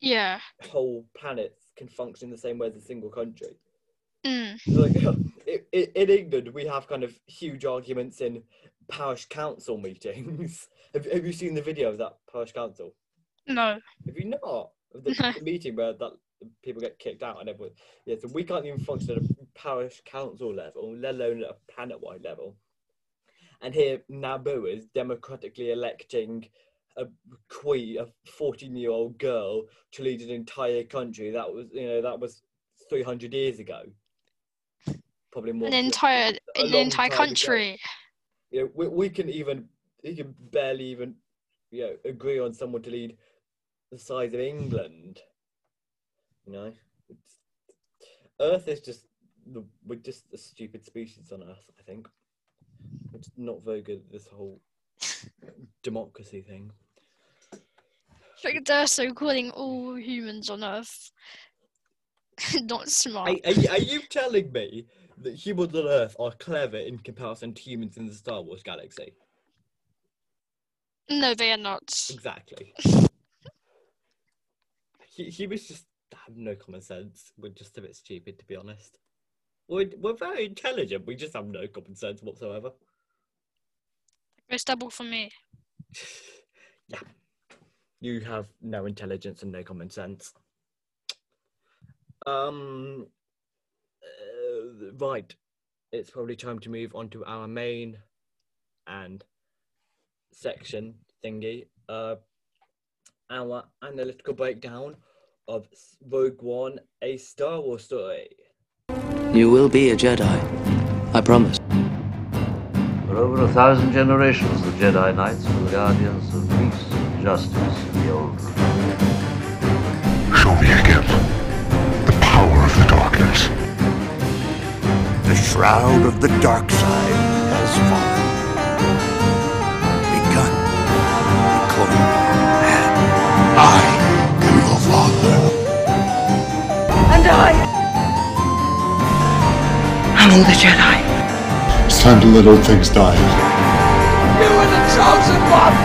Yeah. whole planets can function in the same way as a single country. Mm. Like in England, we have kind of huge arguments in parish council meetings. have, have you seen the video of that parish council? No. Have you not? The, No. the meeting where that people get kicked out and everyone. Yeah, so we can't even function at a parish council level, let alone at a planet-wide level. And here, Naboo is democratically electing a queen, a fourteen-year-old girl, to lead an entire country. That was, you know, that was three hundred years ago. Probably more. An entire, an entire time ago. country. You know, we, we can even, we can barely even, you know, agree on someone to lead the size of England. You know, it's, Earth is just the, we're just a stupid species on Earth. I think it's not very good. This whole democracy thing. Like they're so calling all humans on Earth not smart. Are, are, you- are you telling me that humans on Earth are clever in comparison to humans in the Star Wars galaxy? No, they are not. Exactly. He was just have no common sense. We're just a bit stupid, to be honest. We're, we're very intelligent. We just have no common sense whatsoever. It's double for me. Yeah. You have no intelligence and no common sense. Um. uh, right. It's probably time to move on to our main and section thingy. Uh, our analytical breakdown of S- Rogue One, a Star Wars story. You will be a Jedi. I promise. For over a thousand generations, the Jedi Knights were the guardians of peace and justice in the Old Republic. Show me again the power of the darkness. The shroud of the dark side has fallen. Begun the Clone And I am all the Jedi. It's time to let old things die. You were the chosen one.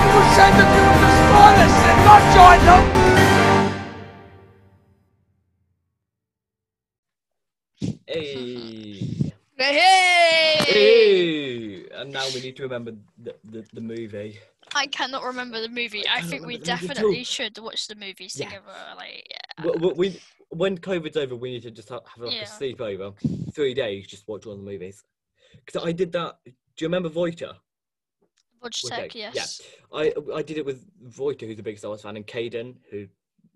It was said that you would destroy us and not join them. Hey. Hey! Hey! And now we need to remember the, the, the movie. I cannot remember the movie. I cannot think we remember the movie too. definitely should watch the movies Yeah. together. Like, yeah. We, we, we- when COVID's over, we need to just have, have like Yeah. a sleepover. Three days, just watch all the movies. Because I did that. Do you remember Voiter? Okay, yes. Yeah. I I did it with Voiter, who's a big Star Wars fan, and Caden, who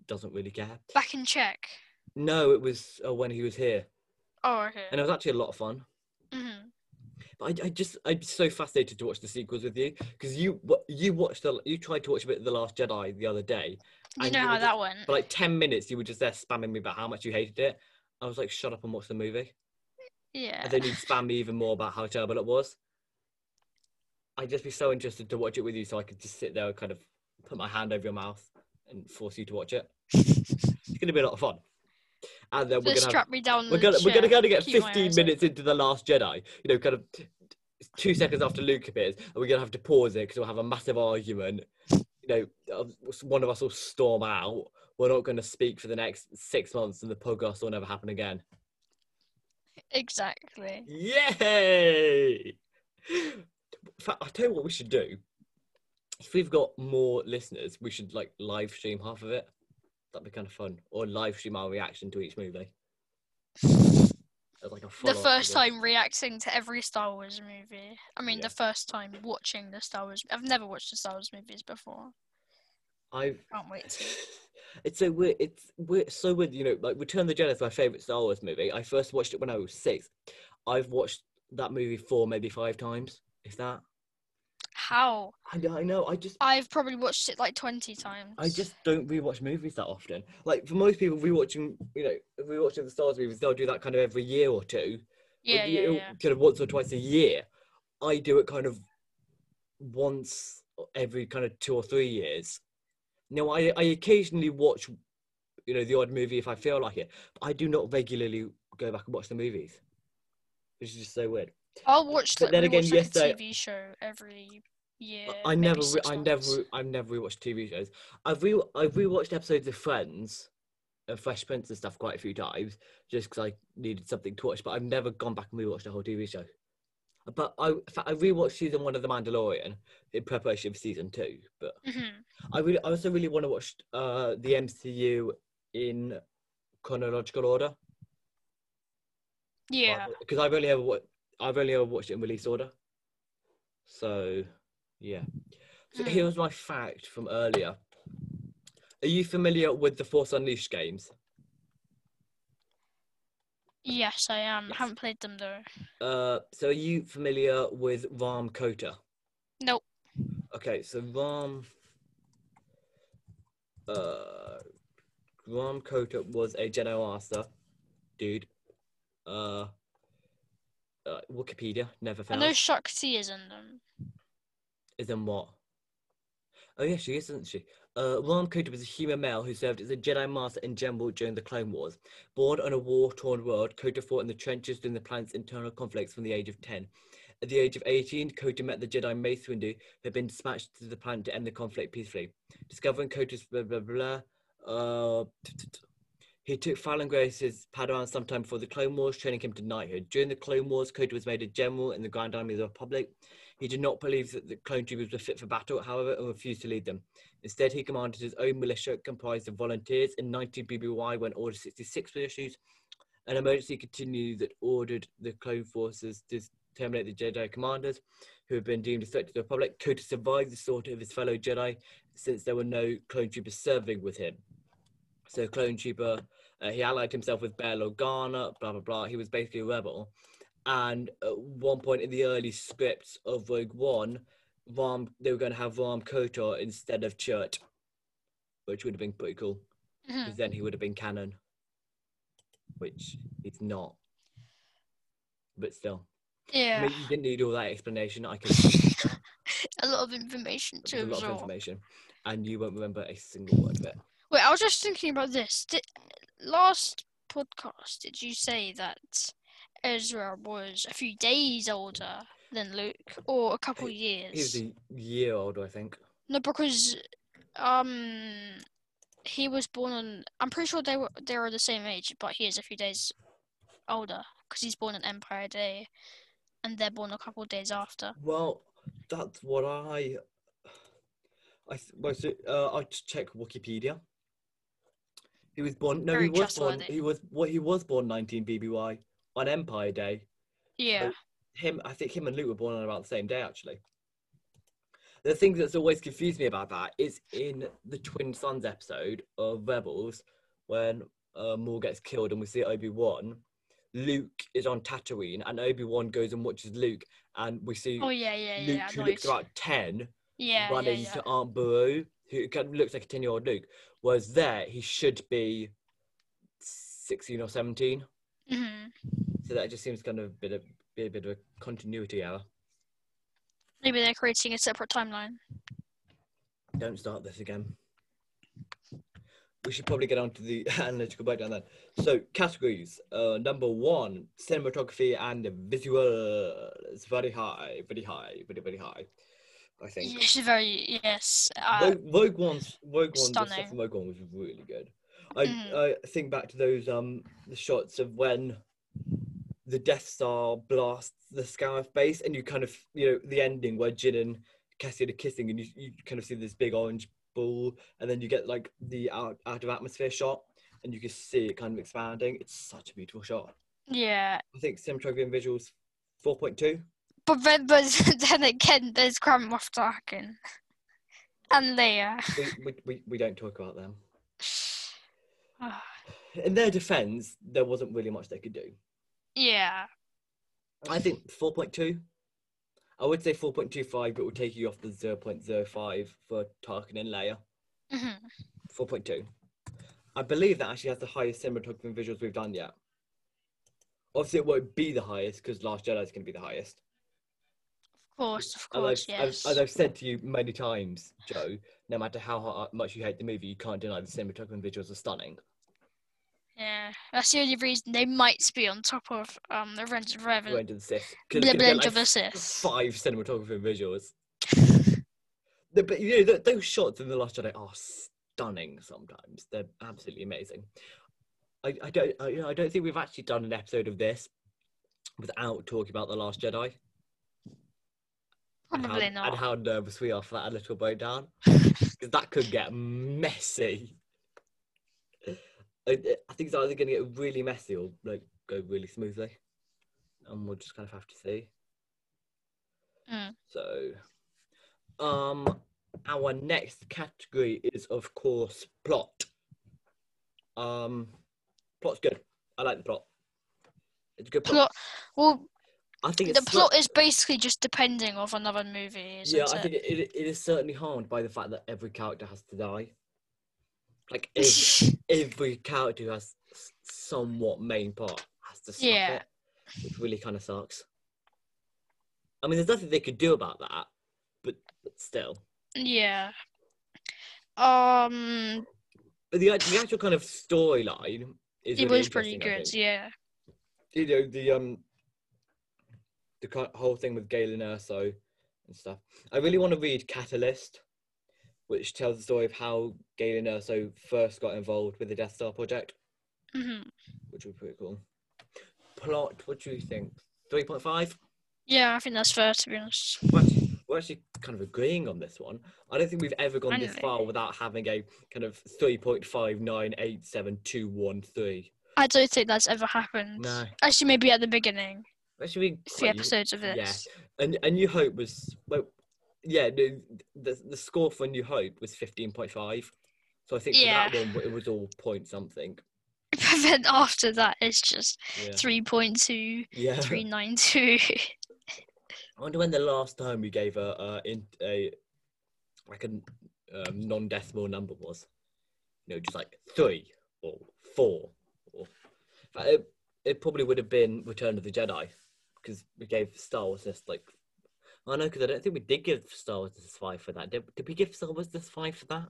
doesn't really care. Back in Czech. No, it was uh, when he was here, Oh, okay. and it was actually a lot of fun. hmm But I, I just I'm so fascinated to watch the sequels with you because you you watched the you tried to watch a bit of the Last Jedi the other day. You know how just- that went. For like ten minutes, you were just there spamming me about how much you hated it. I was like, shut up and watch the movie. Yeah. And then you'd spam me even more about how terrible it was. I'd just be so interested to watch it with you, so I could just sit there and kind of put my hand over your mouth and force you to watch it. it's gonna be a lot of fun. And then we're gonna strap have, me down. we're gonna we're gonna kind of get 15 minutes into the Last Jedi. You know, kind of two seconds after Luke appears, and we're gonna have to pause it because we'll have a massive argument. You know, one of us will storm out. We're not going to speak for the next six months, and the podcast will never happen again. Exactly. Yay! Fact, I'll tell you what we should do. If we've got more listeners, we should like live stream half of it. That'd be kind of fun. Or live stream our reaction to each movie. Like The first time reacting to every Star Wars movie. I mean, Yeah. the first time watching the Star Wars. I've never watched the Star Wars movies before. I've Can't wait to. It's so weird. It's weird, so weird. You know, like Return of the Jedi is my favorite Star Wars movie. I first watched it when I was six. I've watched that movie four, maybe five times. If that. How? I, know- I know. I just I've probably watched it like 20 times. I just don't rewatch movies that often. Like for most people, rewatching, you know, rewatching the Star Wars movies, they'll do that kind of every year or two. Like, Yeah, you know, yeah. Kind of once or twice a year. I do it kind of once every kind of two or three years. Now, I, I occasionally watch, you know, the odd movie if I feel like it, but I do not regularly go back and watch the movies, which is just so weird. I'll watch, But like, then again, rewatch, like, yesterday- TV show every year. I never, re- I never, I've never rewatched TV shows. I've re, I've rewatched episodes of Friends, and Fresh Prince and stuff quite a few times, just because I needed something to watch. But I've never gone back and rewatched a whole TV show. But I, fact, I rewatched season one of The Mandalorian in preparation for season two. But Mhm. I really, I also really want to watch uh, the MCU in chronological order Yeah. because I've only ever, I've only ever watched it in release order. So, yeah. So Mm. here's my fact from earlier. Are you familiar with the Force Unleashed games? Yes, I am. Haven't played them though. Uh, so are you familiar with Rahm Kota? Nope. Okay, so Rahm, uh, Rahm Kota was a Jedi Master, dude. Uh, uh, Wikipedia never I found. know Shaak Ti is in them. Is in what? Oh yeah, she is, isn't she? Uh, Rahm Kota was a human male who served as a Jedi Master in general during the Clone Wars. Born on a war-torn world, Kota fought in the trenches during the planet's internal conflicts from the age of 10. At the age of 18, Kota met the Jedi Mace Windu, who had been dispatched to the planet to end the conflict peacefully. Discovering Kota's blah blah blah, uh, he took Fallon Grace's Padawan sometime before the Clone Wars, training him to knighthood. During the Clone Wars, Kota was made a general in the Grand Army of the Republic. He did not believe that the clone troopers were fit for battle, however, and refused to lead them. Instead, he commanded his own militia comprised of volunteers. In 19 BBY, when Order 66 was issued, an emergency continued that ordered the clone forces to terminate the Jedi commanders who had been deemed a threat to the Republic. could survive the slaughter of his fellow Jedi since there were no clone troopers serving with him. So, clone trooper, uh, he allied himself with Bail Organa, blah blah blah. He was basically a rebel. And at one point in the early scripts of Rogue One, Rahm they were going to have Rahm Kota instead of Chert, which would have been pretty cool mm-hmm. because then he would have been canon, which he's not. But still, I Yeah. mean, you didn't need all that explanation. I could. A lot of information to There's a lot of information, and you won't remember a single word of it. Wait, I was just thinking about this. Did, last podcast, did you say that Ezra was a few days older than Luke, or a couple years? He was a year old, I think. No, because um, he was born on. I'm pretty sure they were they were the same age, but he is a few days older because he's born on Empire Day, and they're born a couple of days after. Well, that's what I. I th- well, so, uh, I check Wikipedia. He was born. No, Very he was born. He was. What he was born 19 BBY on Empire Day. Yeah. Him, I think him and Luke were born on about the same day, actually. The thing that's always confused me about that is in the Twin Suns episode of Rebels, when uh, Maul gets killed and we see Obi Wan. Luke is on Tatooine, and Obi Wan goes and watches Luke, and we see Oh yeah, yeah, Luke, yeah. Who looks about 10, Yeah, yeah, running yeah. to Aunt Beru, who kind of looks like a 10 year old Luke. Whereas there, he should be 16 or 17. Mhm. So that just seems kind of a bit of, be a bit of a continuity error. Maybe they're creating a separate timeline. Don't start this again. we should probably get on to the analytical breakdown then. So categories. Uh, number one, cinematography and visual. It's very high, very high, very very high. I think. Yes, very yes. Uh, Rogue, Rogue One's Rogue One, the stuff from Rogue One was really good. I, Mm. I think back to those um the shots of when the Death Star blasts the Scarif base, and you kind of you know the ending where Jyn and Cassian are kissing, and you, you kind of see this big orange ball, and then you get like the out, out of atmosphere shot, and you can see it kind of expanding. It's such a beautiful shot. yeah, I think cinematography and visuals four point two. but then, but then again, there's Grand Moff Tarkin and Leia. We, we, we, we don't talk about them. In their defense, there wasn't really much they could do. yeah, I think 4.2. I would say 4.25, but it would take you off the 0.05 for Tarkin and Leia. mhm. 4.2. I believe that actually has the highest cinematography and visuals we've done yet. Obviously, it won't be the highest because Last Jedi is going to be the highest. of course, of As course, I've, yes. as, as I've said to you many times, Joe, no matter how much you hate the movie, you can't deny the cinematography and visuals are stunning. Yeah, that's the only reason they might be on top of um the Revenge of Revan. Of the Sith. The Could- could get, like, of the Sith. Five cinematography and visuals. The- but you know, th- those shots in The Last Jedi are stunning sometimes. They're absolutely amazing. I, I don't I, you know, I don't think we've actually done an episode of this without talking about The Last Jedi. and how- Probably not. And how nervous we are for that little breakdown. Because that could get messy. I, I think it's either going to get really messy or like go really smoothly. And we'll just kind of have to see. Mm. So, um, our next category is of course plot. Um, plot's good. I like the plot. It's a good plot. Plot. Well, I think the plot is basically just depending of another movie, yeah, it? I think it, it, it is certainly harmed by the fact that every character has to die. Like every, every character who has somewhat main part has to suffer, Yeah. which really kind of sucks. I mean, there's nothing they could do about that, but, but still. Yeah. Um, But the, the actual kind of storyline is it really was pretty good. Yeah. You know the um the whole thing with Galen Erso and stuff. I really want to read Catalyst, which tells the story of how Galen Erso first got involved with the Death Star project, hmm which would be pretty cool. Plot, what do you think? Three point five. Yeah, I think that's fair to be honest. We're actually, we're actually kind of agreeing on this one. I don't think we've ever gone this far without having a kind of three point five nine eight seven two one three. I don't think that's ever happened. No. Actually, maybe at the beginning, Actually, few quite- episodes of Yeah, this. and and New Hope was well, yeah. The the, the score for New Hope was fifteen point five, so I think for that one it was all point something. But then after that, it's just Yeah. 3.2, Yeah. 392. I wonder when the last time we gave a uh, in a like a um, non-decimal number was. You know, just like three or four, or it, it probably would have been Return of the Jedi because we gave Star Warsness like. Oh, I know because I don't think we did give Star Warsness five for that. Did, did we give Star Warsness five for that?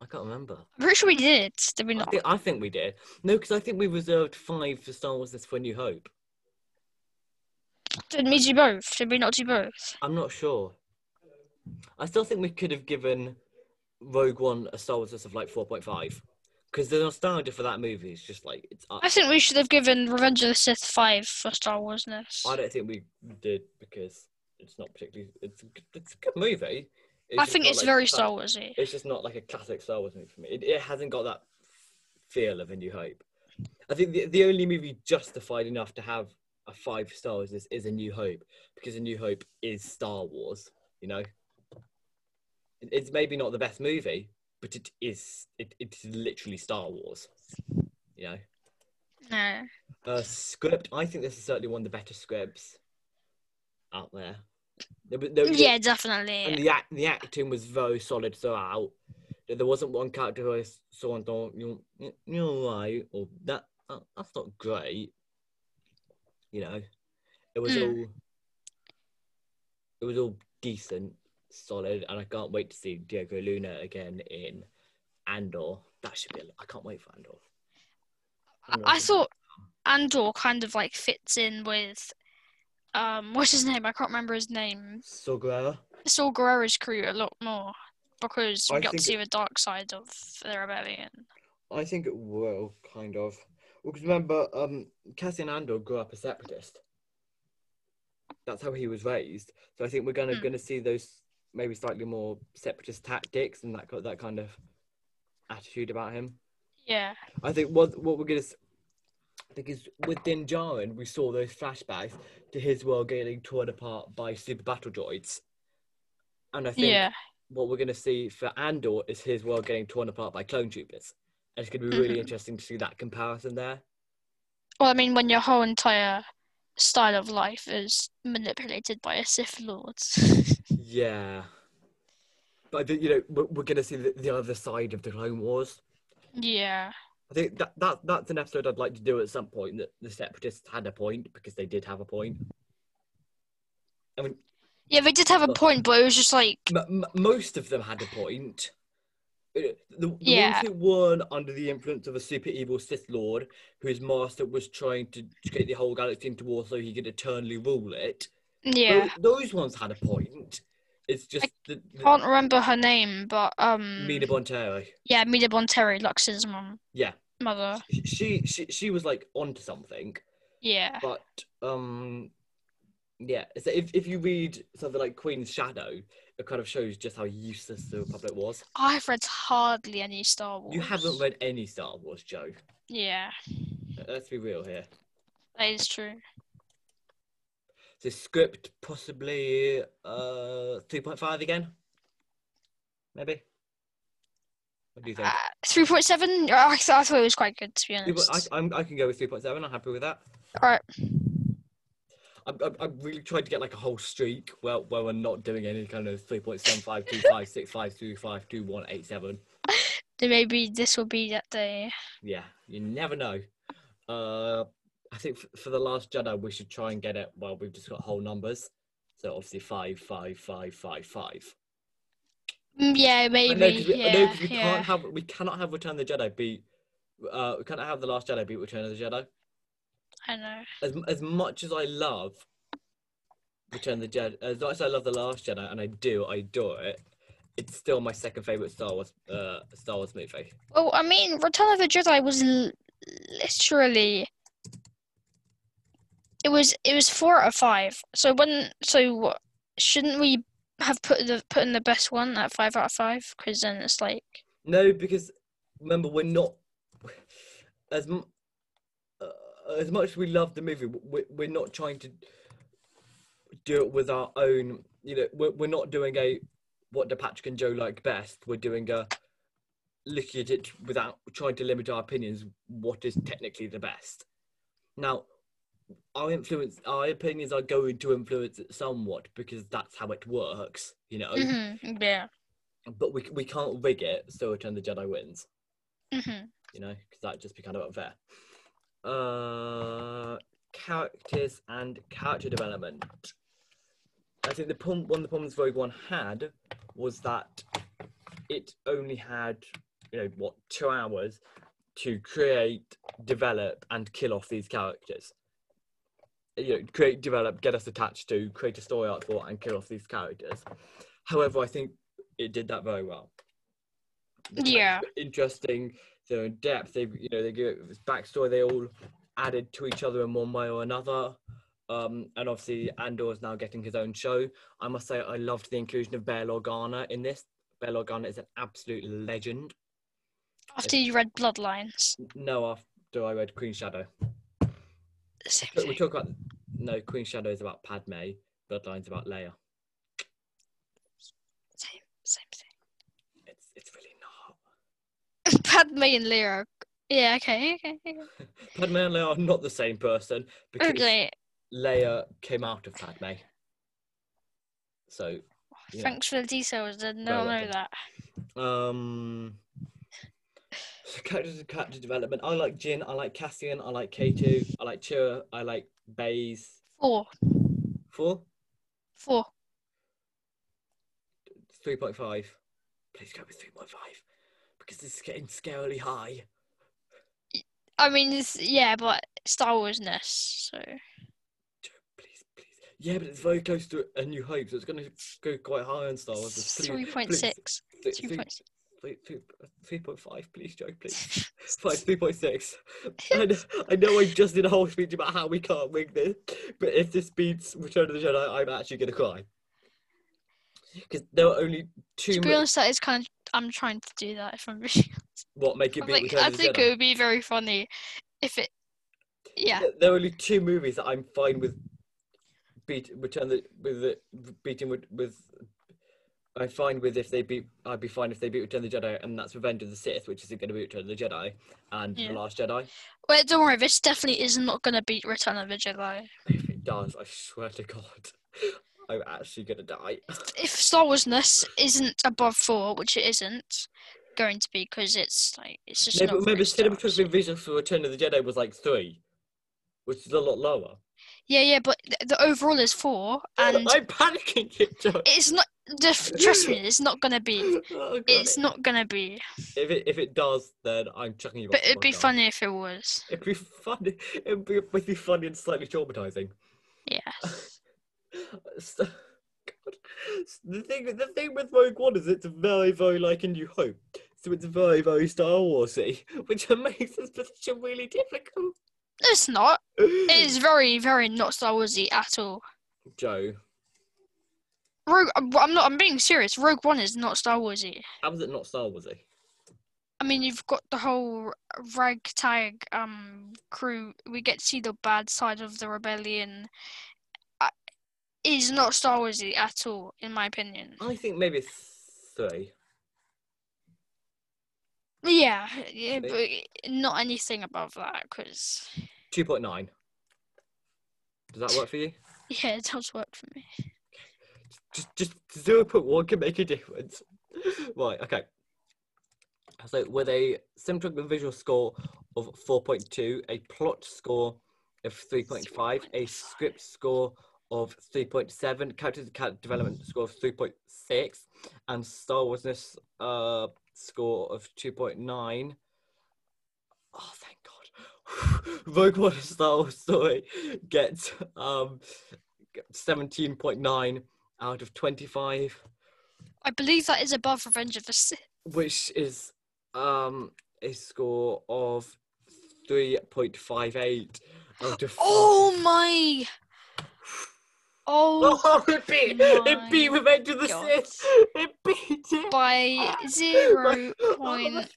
I can't remember. I'm pretty sure we did. Did we I not? think, I think we did. No, because I think we reserved five for Star Warsness for New Hope. Did we do both? Did we not do both? I'm not sure. I still think we could have given Rogue One a Star Warsness of like 4.5 because the nostalgia for that movie is just like it's. I think we should have given Revenge of the Sith 5 for Star Warsness. I don't think we did because it's not particularly. It's a, good- it's a good movie. I think it's like very cla- Star Warsy. It's just not like a classic Star Wars movie for me. It, it hasn't got that feel of A New Hope. I think the, the only movie justified enough to have a five stars is, is A New Hope because A New Hope is Star Wars. You know, It- it's maybe not the best movie, but it is. It, it's literally Star Wars. You know, No. uh, script. I think this is certainly one of the better scripts out there. There was- there- Yeah, definitely. and the act, the acting was very solid throughout. There wasn't one character who I saw and thought, you know, you're right, or that, that that's not great. You know, it was Mm. all it was all decent, solid, and I can't wait to see Diego Luna again in Andor. That should be. I can't wait for Andor. I thought Andor kind of like fits in with um what's his name? I can't remember his name. Saw Gerrera. Saw Gerrera's crew a lot more because we I got to see it- the dark side of the rebellion. I think it will kind of. Well, because remember, um, Cassian Andor grew up a separatist. That's how he was raised. So I think we're gonna Hmm. gonna see those maybe slightly more separatist tactics and that that kind of attitude about him. Yeah. I think what what we're gonna because with Din Djarin we saw those flashbacks to his world getting torn apart by super battle droids, and I think Yeah. what we're gonna see for Andor is his world getting torn apart by clone troopers, and it's gonna be really Mhm. interesting to see that comparison there. Well, I mean, when your whole entire style of life is manipulated by a Sith Lord. Yeah, but you know we're, we're gonna see the, the other side of the Clone Wars. yeah. I think that, that that's an episode I'd like to do at some point. That the separatists had a point because they did have a point. I mean, Yeah, they did have a point, but it was just like, m- m- most of them had a point. Uh, The, the Yeah. ones who weren't under the influence of a super evil Sith Lord, whose master was trying to get the whole galaxy into war so he could eternally rule it. yeah. tho- those ones had a point. It's just the, the Can't remember her name, but um, Mina Bonteri. yeah, Mina Bonteri, Lux's mom, Yeah, mother. she she she was like onto something. Yeah. but um yeah so if, if you read something like queen's shadow it kind of shows just how useless the republic was I've read hardly any Star Wars. you haven't read any star wars joe Yeah, let's be real here that is true. The script possibly uh 3.5 again maybe what do you think Uh, Three point seven. I, I thought it was quite good to be honest. I, I'm, I can go with 3.7 i'm happy with that All right. I'm, I'm, I'm really trying to get like a whole streak where, where we're not doing any kind of 3.7525652187 Then maybe this will be that day. Yeah, you never know. Uh, I think f- for the Last Jedi, we should try and get it. Well, we've just got whole numbers, so obviously five, five, five, five, five. Mm, Yeah, maybe. know 'cause we, know we yeah. can't have we cannot have Return of the Jedi beat. Uh, we cannot have the Last Jedi beat Return of the Jedi. I know. As as much as I love Return of the Jedi, as much as I love the Last Jedi, and I do, I adore it. It's still my second favorite Star Wars uh Star Wars movie. Well, I mean, Return of the Jedi was l- literally. It was it was four out of five. So when so what- shouldn't we have put the put in the best one at five out of five? Because then it's like No, because remember we're not as uh, as much as we love the movie. We're, we're not trying to do it with our own. You know, we're, we're not doing a what do Patrick and Joe like best. We're doing a looking at it without trying to limit our opinions. What is technically the best? Now, our influence, our opinions are going to influence it somewhat because that's how it works. You know, mhm, yeah. but we we can't rig it so Return the Jedi wins hmm you know, because that'd just be kind of unfair. Uh, characters and character development. I think the problem, one of the problems Rogue One had was that it only had, you know, what two hours to create, develop, and kill off these characters. You know, create, develop, get us attached to, create a story arc for, and kill off these characters. However, I think it did that very well Yeah. interesting. They're in depth. They, you know, they give it this backstory. They all added to each other in one way or another. Um, and obviously, Andor is now getting his own show. I must say, I loved the inclusion of Bail Organa in this. Bail Organa is an absolute legend. After you read Bloodlines, No, after I read Queen Shadow, same but we talk about no Queen Shadow is about Padme. Bloodlines about Leia. Same, same thing. It's it's really not. Padme and Lyra. Yeah. Okay. Okay. okay. Padme and Leia are not the same person because Okay. Leia came out of Padme. So. Thanks for the details. I did not know that. Um, character character development. I like Jyn. I like Cassian. I like K2. I like Chua. I like Baze. Four. Four? Four. 3.5. Please go with 3.5 because this is getting scarily high. I mean, it's, yeah, but Star Warsness, so. Please, please. Yeah, but it's very close to A New Hope, so it's going to go quite high on Star Wars. 3.6. 3.6. Three three- point six. three- three- 3.5, please, Joe, please. Fine, 3.6. I know, I know I just did a whole speech about how we can't wing this, but if this beats Return of the Jedi, I'm actually going to cry. Because there were only two. To be honest, that is kind of. I'm trying to do that. If I'm really, what make it I'm beat like, Return I of the think Jedi? it would be very funny if it. Yeah. There- There are only two movies that I'm fine with beat Return the with the beating with, with I'm fine with if they beat I'd be fine if they beat Return of the Jedi and that's Revenge of the Sith, which isn't going to be Return of the Jedi, and Yeah. The Last Jedi. Wait, don't worry. This definitely is not gonna beat Return of the Jedi. If it does, I swear to God, I'm actually gonna die. If Star Warsness isn't above four, which it isn't going to be, because it's like it's just No, but remember, cinematography vision for Return of the Jedi was like three, which is a lot lower. Yeah, yeah, but th- the overall is four, and I'm panicking, it, Joe. it's not. Just trust me, it's not gonna be. Oh, It's not gonna be. If it if it does, then I'm chucking you. But off it'd be podcast. funny if it was. It'd be funny. It'd be, it'd be funny and slightly traumatizing. Yes. So- God. The thing, the thing with Rogue One is it's very, very like A New Hope. So it's very, very Star Warsy, which makes this position really difficult. It's not. It is very, very not Star Warsy at all. Joe, Rogue. I'm not. I'm being serious. Rogue One is not Star Warsy. how is it not Star Warsy? I mean, you've got the whole ragtag um crew. We get to see the bad side of the rebellion. Uh, is not Star Warsy at all, in my opinion. I think maybe three. Yeah, yeah, but not anything above that, because 2.9. Does that work for you? yeah, it does work for me. just just zero point one can make a difference. right, okay. So with a and visual score of four point two, a plot score of three point five, a script score of three point seven, character character development score of three point six, and Star Warsness uh score of two point nine. Oh, thank God! Rogue One: A Star Wars Story gets um seventeen point nine out of 25 I believe that is above Revenge of the Sith. which is um a score of 3.58 out of Oh my! Oh, Oh, it beat, it beat my Revenge of the. Sith. It beat it by zero point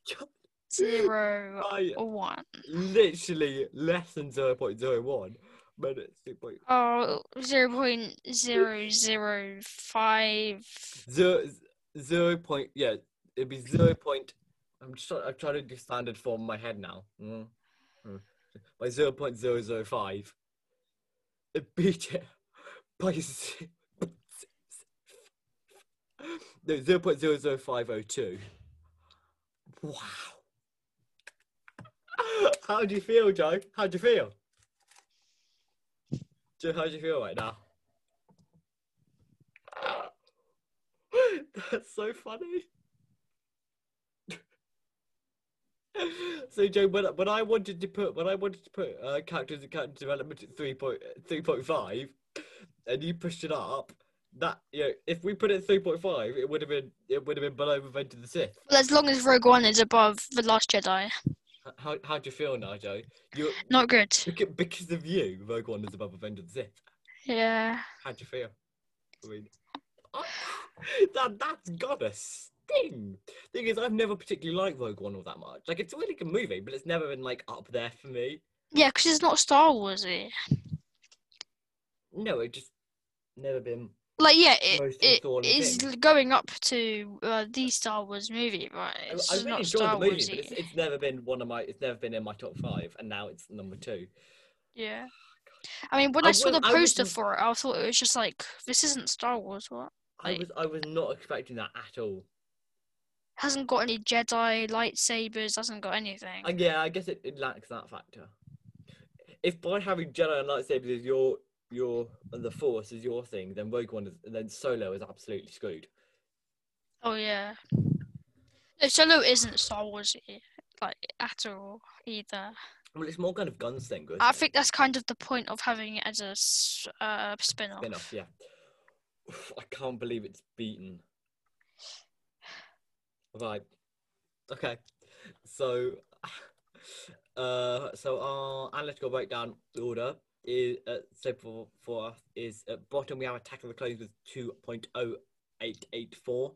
zero By one. literally less than 0.01, but it's 2.0, Oh, zero point zero zero five. zero, zero point, yeah, it'd be 0. Point, I'm just trying, I'm trying to do standard form in my head now. Mm. Mm. By 0.005. It beat it 0.0, no, 0.00502. Wow. How do you feel, Joe? How do you feel? Joe, how do you feel right now? That's so funny. so Joe, when, when I wanted to put when I wanted to put uh, characters and character development at 3.3.5, and you pushed it up, that you know, if we put it three point five, it would have been it would have been below Revenge of the Sith. Well, as long as Rogue One is above The Last Jedi. How how do you feel now, Joe? You Not good. because, of you, Rogue One is above Revenge of the Sith. Yeah. How do you feel? I mean, that that's gotta sting. Thing is, I've never particularly liked Rogue One all that much. Like, it's a really good movie, but it's never been like up there for me. Yeah, because it's not Star Warsy. No, it just never been. Like, yeah, it, it is thing. going up to uh, the Star Wars movie, right? I, It's I just really not Star the movie, Warsy. but it's, it's never been one of my. It's never been in my top five, and now it's number two. Yeah. I mean, when I I, saw the poster wasn't- for it, I thought it was just like, this isn't Star Wars. What? I was I was not expecting that at all. Hasn't got any Jedi lightsabers. Hasn't got anything. And yeah, I guess it, it lacks that factor. If by having Jedi and lightsabers is your your the Force is your thing, then Rogue One is then Solo is absolutely screwed. Oh yeah. Uh, Solo isn't Star Wars like at all either. Well, it's more kind of gunslinger. I think that's kind of the point of having it as a uh, spin-off. Spin off, yeah. I can't believe it's beaten. Right. Okay. So, uh, so our analytical breakdown order is uh, so for for us is at bottom we have Attack of the Clones with two point oh eight eight four.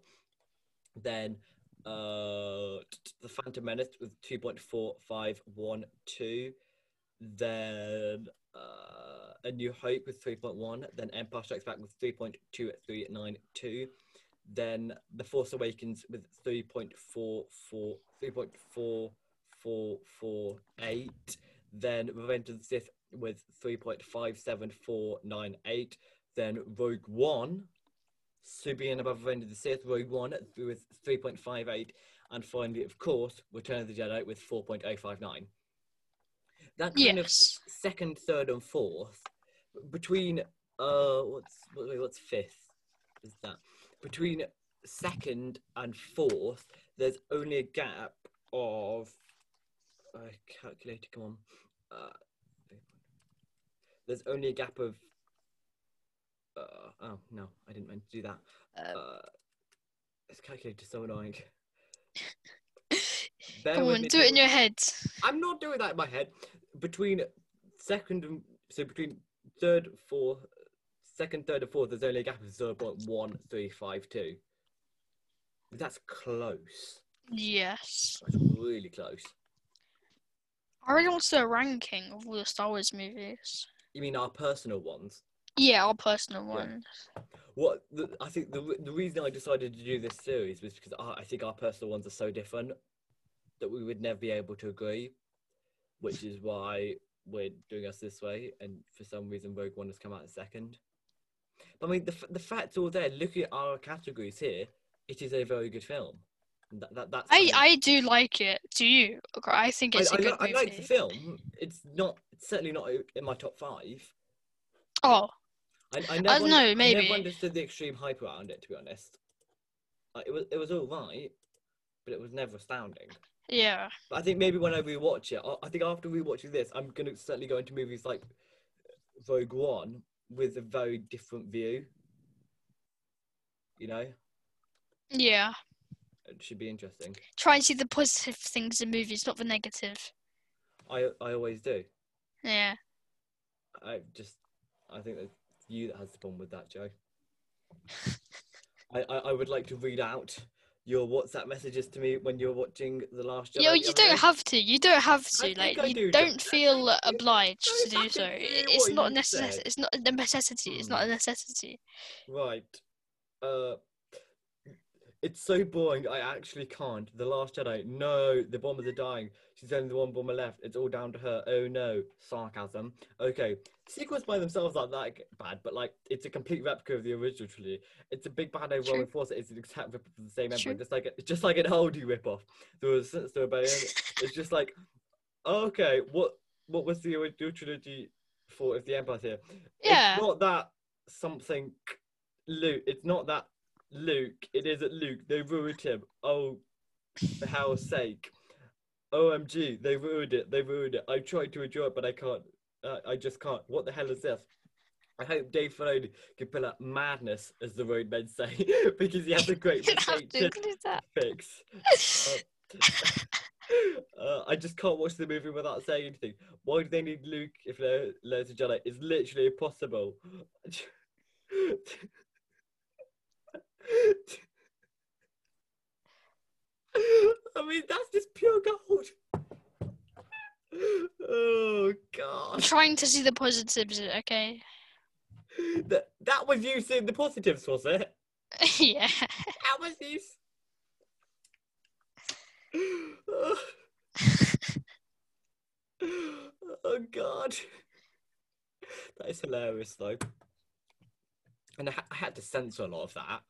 Then uh, the Phantom Menace with two point four five one two. Then uh, A New Hope with three point one. Then Empire Strikes Back with three point two three nine two. Then The Force Awakens with 3.44 3.4448. Then Revenge of the Sith with 3.57498. Then Rogue One, being above Revenge of the Sith, Rogue One with 3.58. And finally, of course, Return of the Jedi with 4.059. That kind of second, third, and fourth between uh, what's wait, what's fifth? Is that between second and fourth? There's only a gap of uh, calculator. Come on. Uh, there's only a gap of. Uh, oh no, I didn't mean to do that. Uh, this calculator's so annoying. Come on, do it in your head. I'm not doing that in my head. Between second and so between third, fourth, second, third, and fourth, there's only a gap of zero point one three five two. That's close. Yes. That's really close. I really want to do a ranking of all the Star Wars movies. You mean our personal ones? Yeah, our personal Yeah. ones. What the, I think the the reason I decided to do this series was because I, I think our personal ones are so different that we would never be able to agree, which is why we're doing us this way. And for some reason, Rogue One has come out second. But I mean, the the facts all there. Looking at our categories here, it is a very good film. That, that, that's I I do like it. Do you? I think it's I, a I, good li- I movie. like the film. It's not it's certainly not in my top five. Oh, I, I uh, never, don't know, I maybe. never understood the extreme hype around it. To be honest, like, it was it was all right, but it was never astounding. yeah. But I think maybe when I rewatch it, I- I think after rewatching this, I'm gonna certainly go into movies like Rogue One with a very different view. You know, Yeah. It should be interesting. Try and see the positive things in movies, not the negative. I I always do. Yeah. I just I think it's you that has the problem with that, Joe. I, I, I would like to read out your WhatsApp messages to me when you're watching The Last Jedi. Yo, you don't day. have to. You don't have to. think Like you do, don't feel obliged to do so. It's not necessary. It's not a necessity. It's not a necessity. Right. Uh, it's so boring. I actually can't. The Last Jedi. No, the bombers are dying. She's only the one bomber left. It's all down to her. Oh no, sarcasm. Okay, sequels by themselves aren't that bad, but like it's a complete replica of the original trilogy. It's a big bad True. force. It's an exact rip of the same True. just like a, just like an oldie rip off. The Resistance to Rebellion. it's just like, okay, what what was the original trilogy for? If the Empire's here, Yeah. it's not that something Loot. It's not that Luke. It isn't Luke. They ruined him. Oh, for hell's sake! OMG! They ruined it. They ruined it. I tried to enjoy it, but I can't. Uh, I just can't. What the hell is this? I hope Dave Filoni can pull out madness, as the road men say, because he has a great mistake to to fix. Uh, uh, I just can't watch the movie without saying anything. Why do they need Luke if they're of Jedi? It's literally impossible. I mean, that's just pure gold. Oh god. I'm trying to see the positives. Okay. That that was you seeing the positives, was it? yeah. That was you. s- oh god. That is hilarious though. And I, ha- I had to censor a lot of that.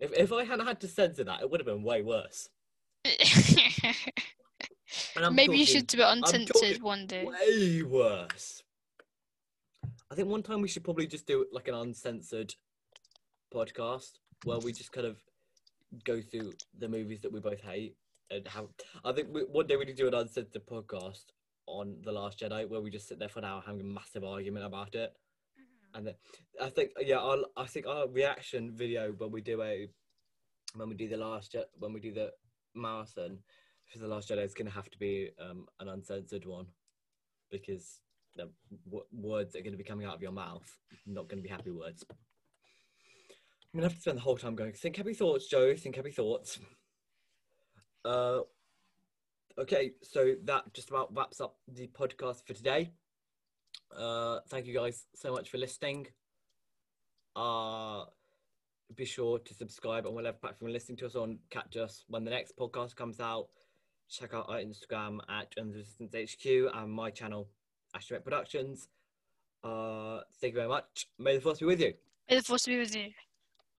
If, if I hadn't had to censor that, it would have been way worse. Maybe you should do it uncensored one day. Way worse. I think one time we should probably just do like an uncensored podcast where we just kind of go through the movies that we both hate and have. I think we, one day we need to do an uncensored podcast on the Last Jedi where we just sit there for an hour having a massive argument about it. And then I think yeah, I'll, I think our reaction video when we do a when we do the last when we do the marathon for the Last Jedi is going to have to be um, an uncensored one because the w- words are going to be coming out of your mouth not going to be happy words. I'm gonna have to spend the whole time going. Think happy thoughts, Joe. Think happy thoughts. Uh, okay, so that just about wraps up the podcast for today. Uh, thank you guys so much for listening. Uh, be sure to subscribe on whatever platform you're listening to us on. Catch us when the next podcast comes out. Check out our Instagram at Jones Resistance HQ and my channel, Astromech Productions. Uh, thank you very much. May the force be with you. May the force be with you.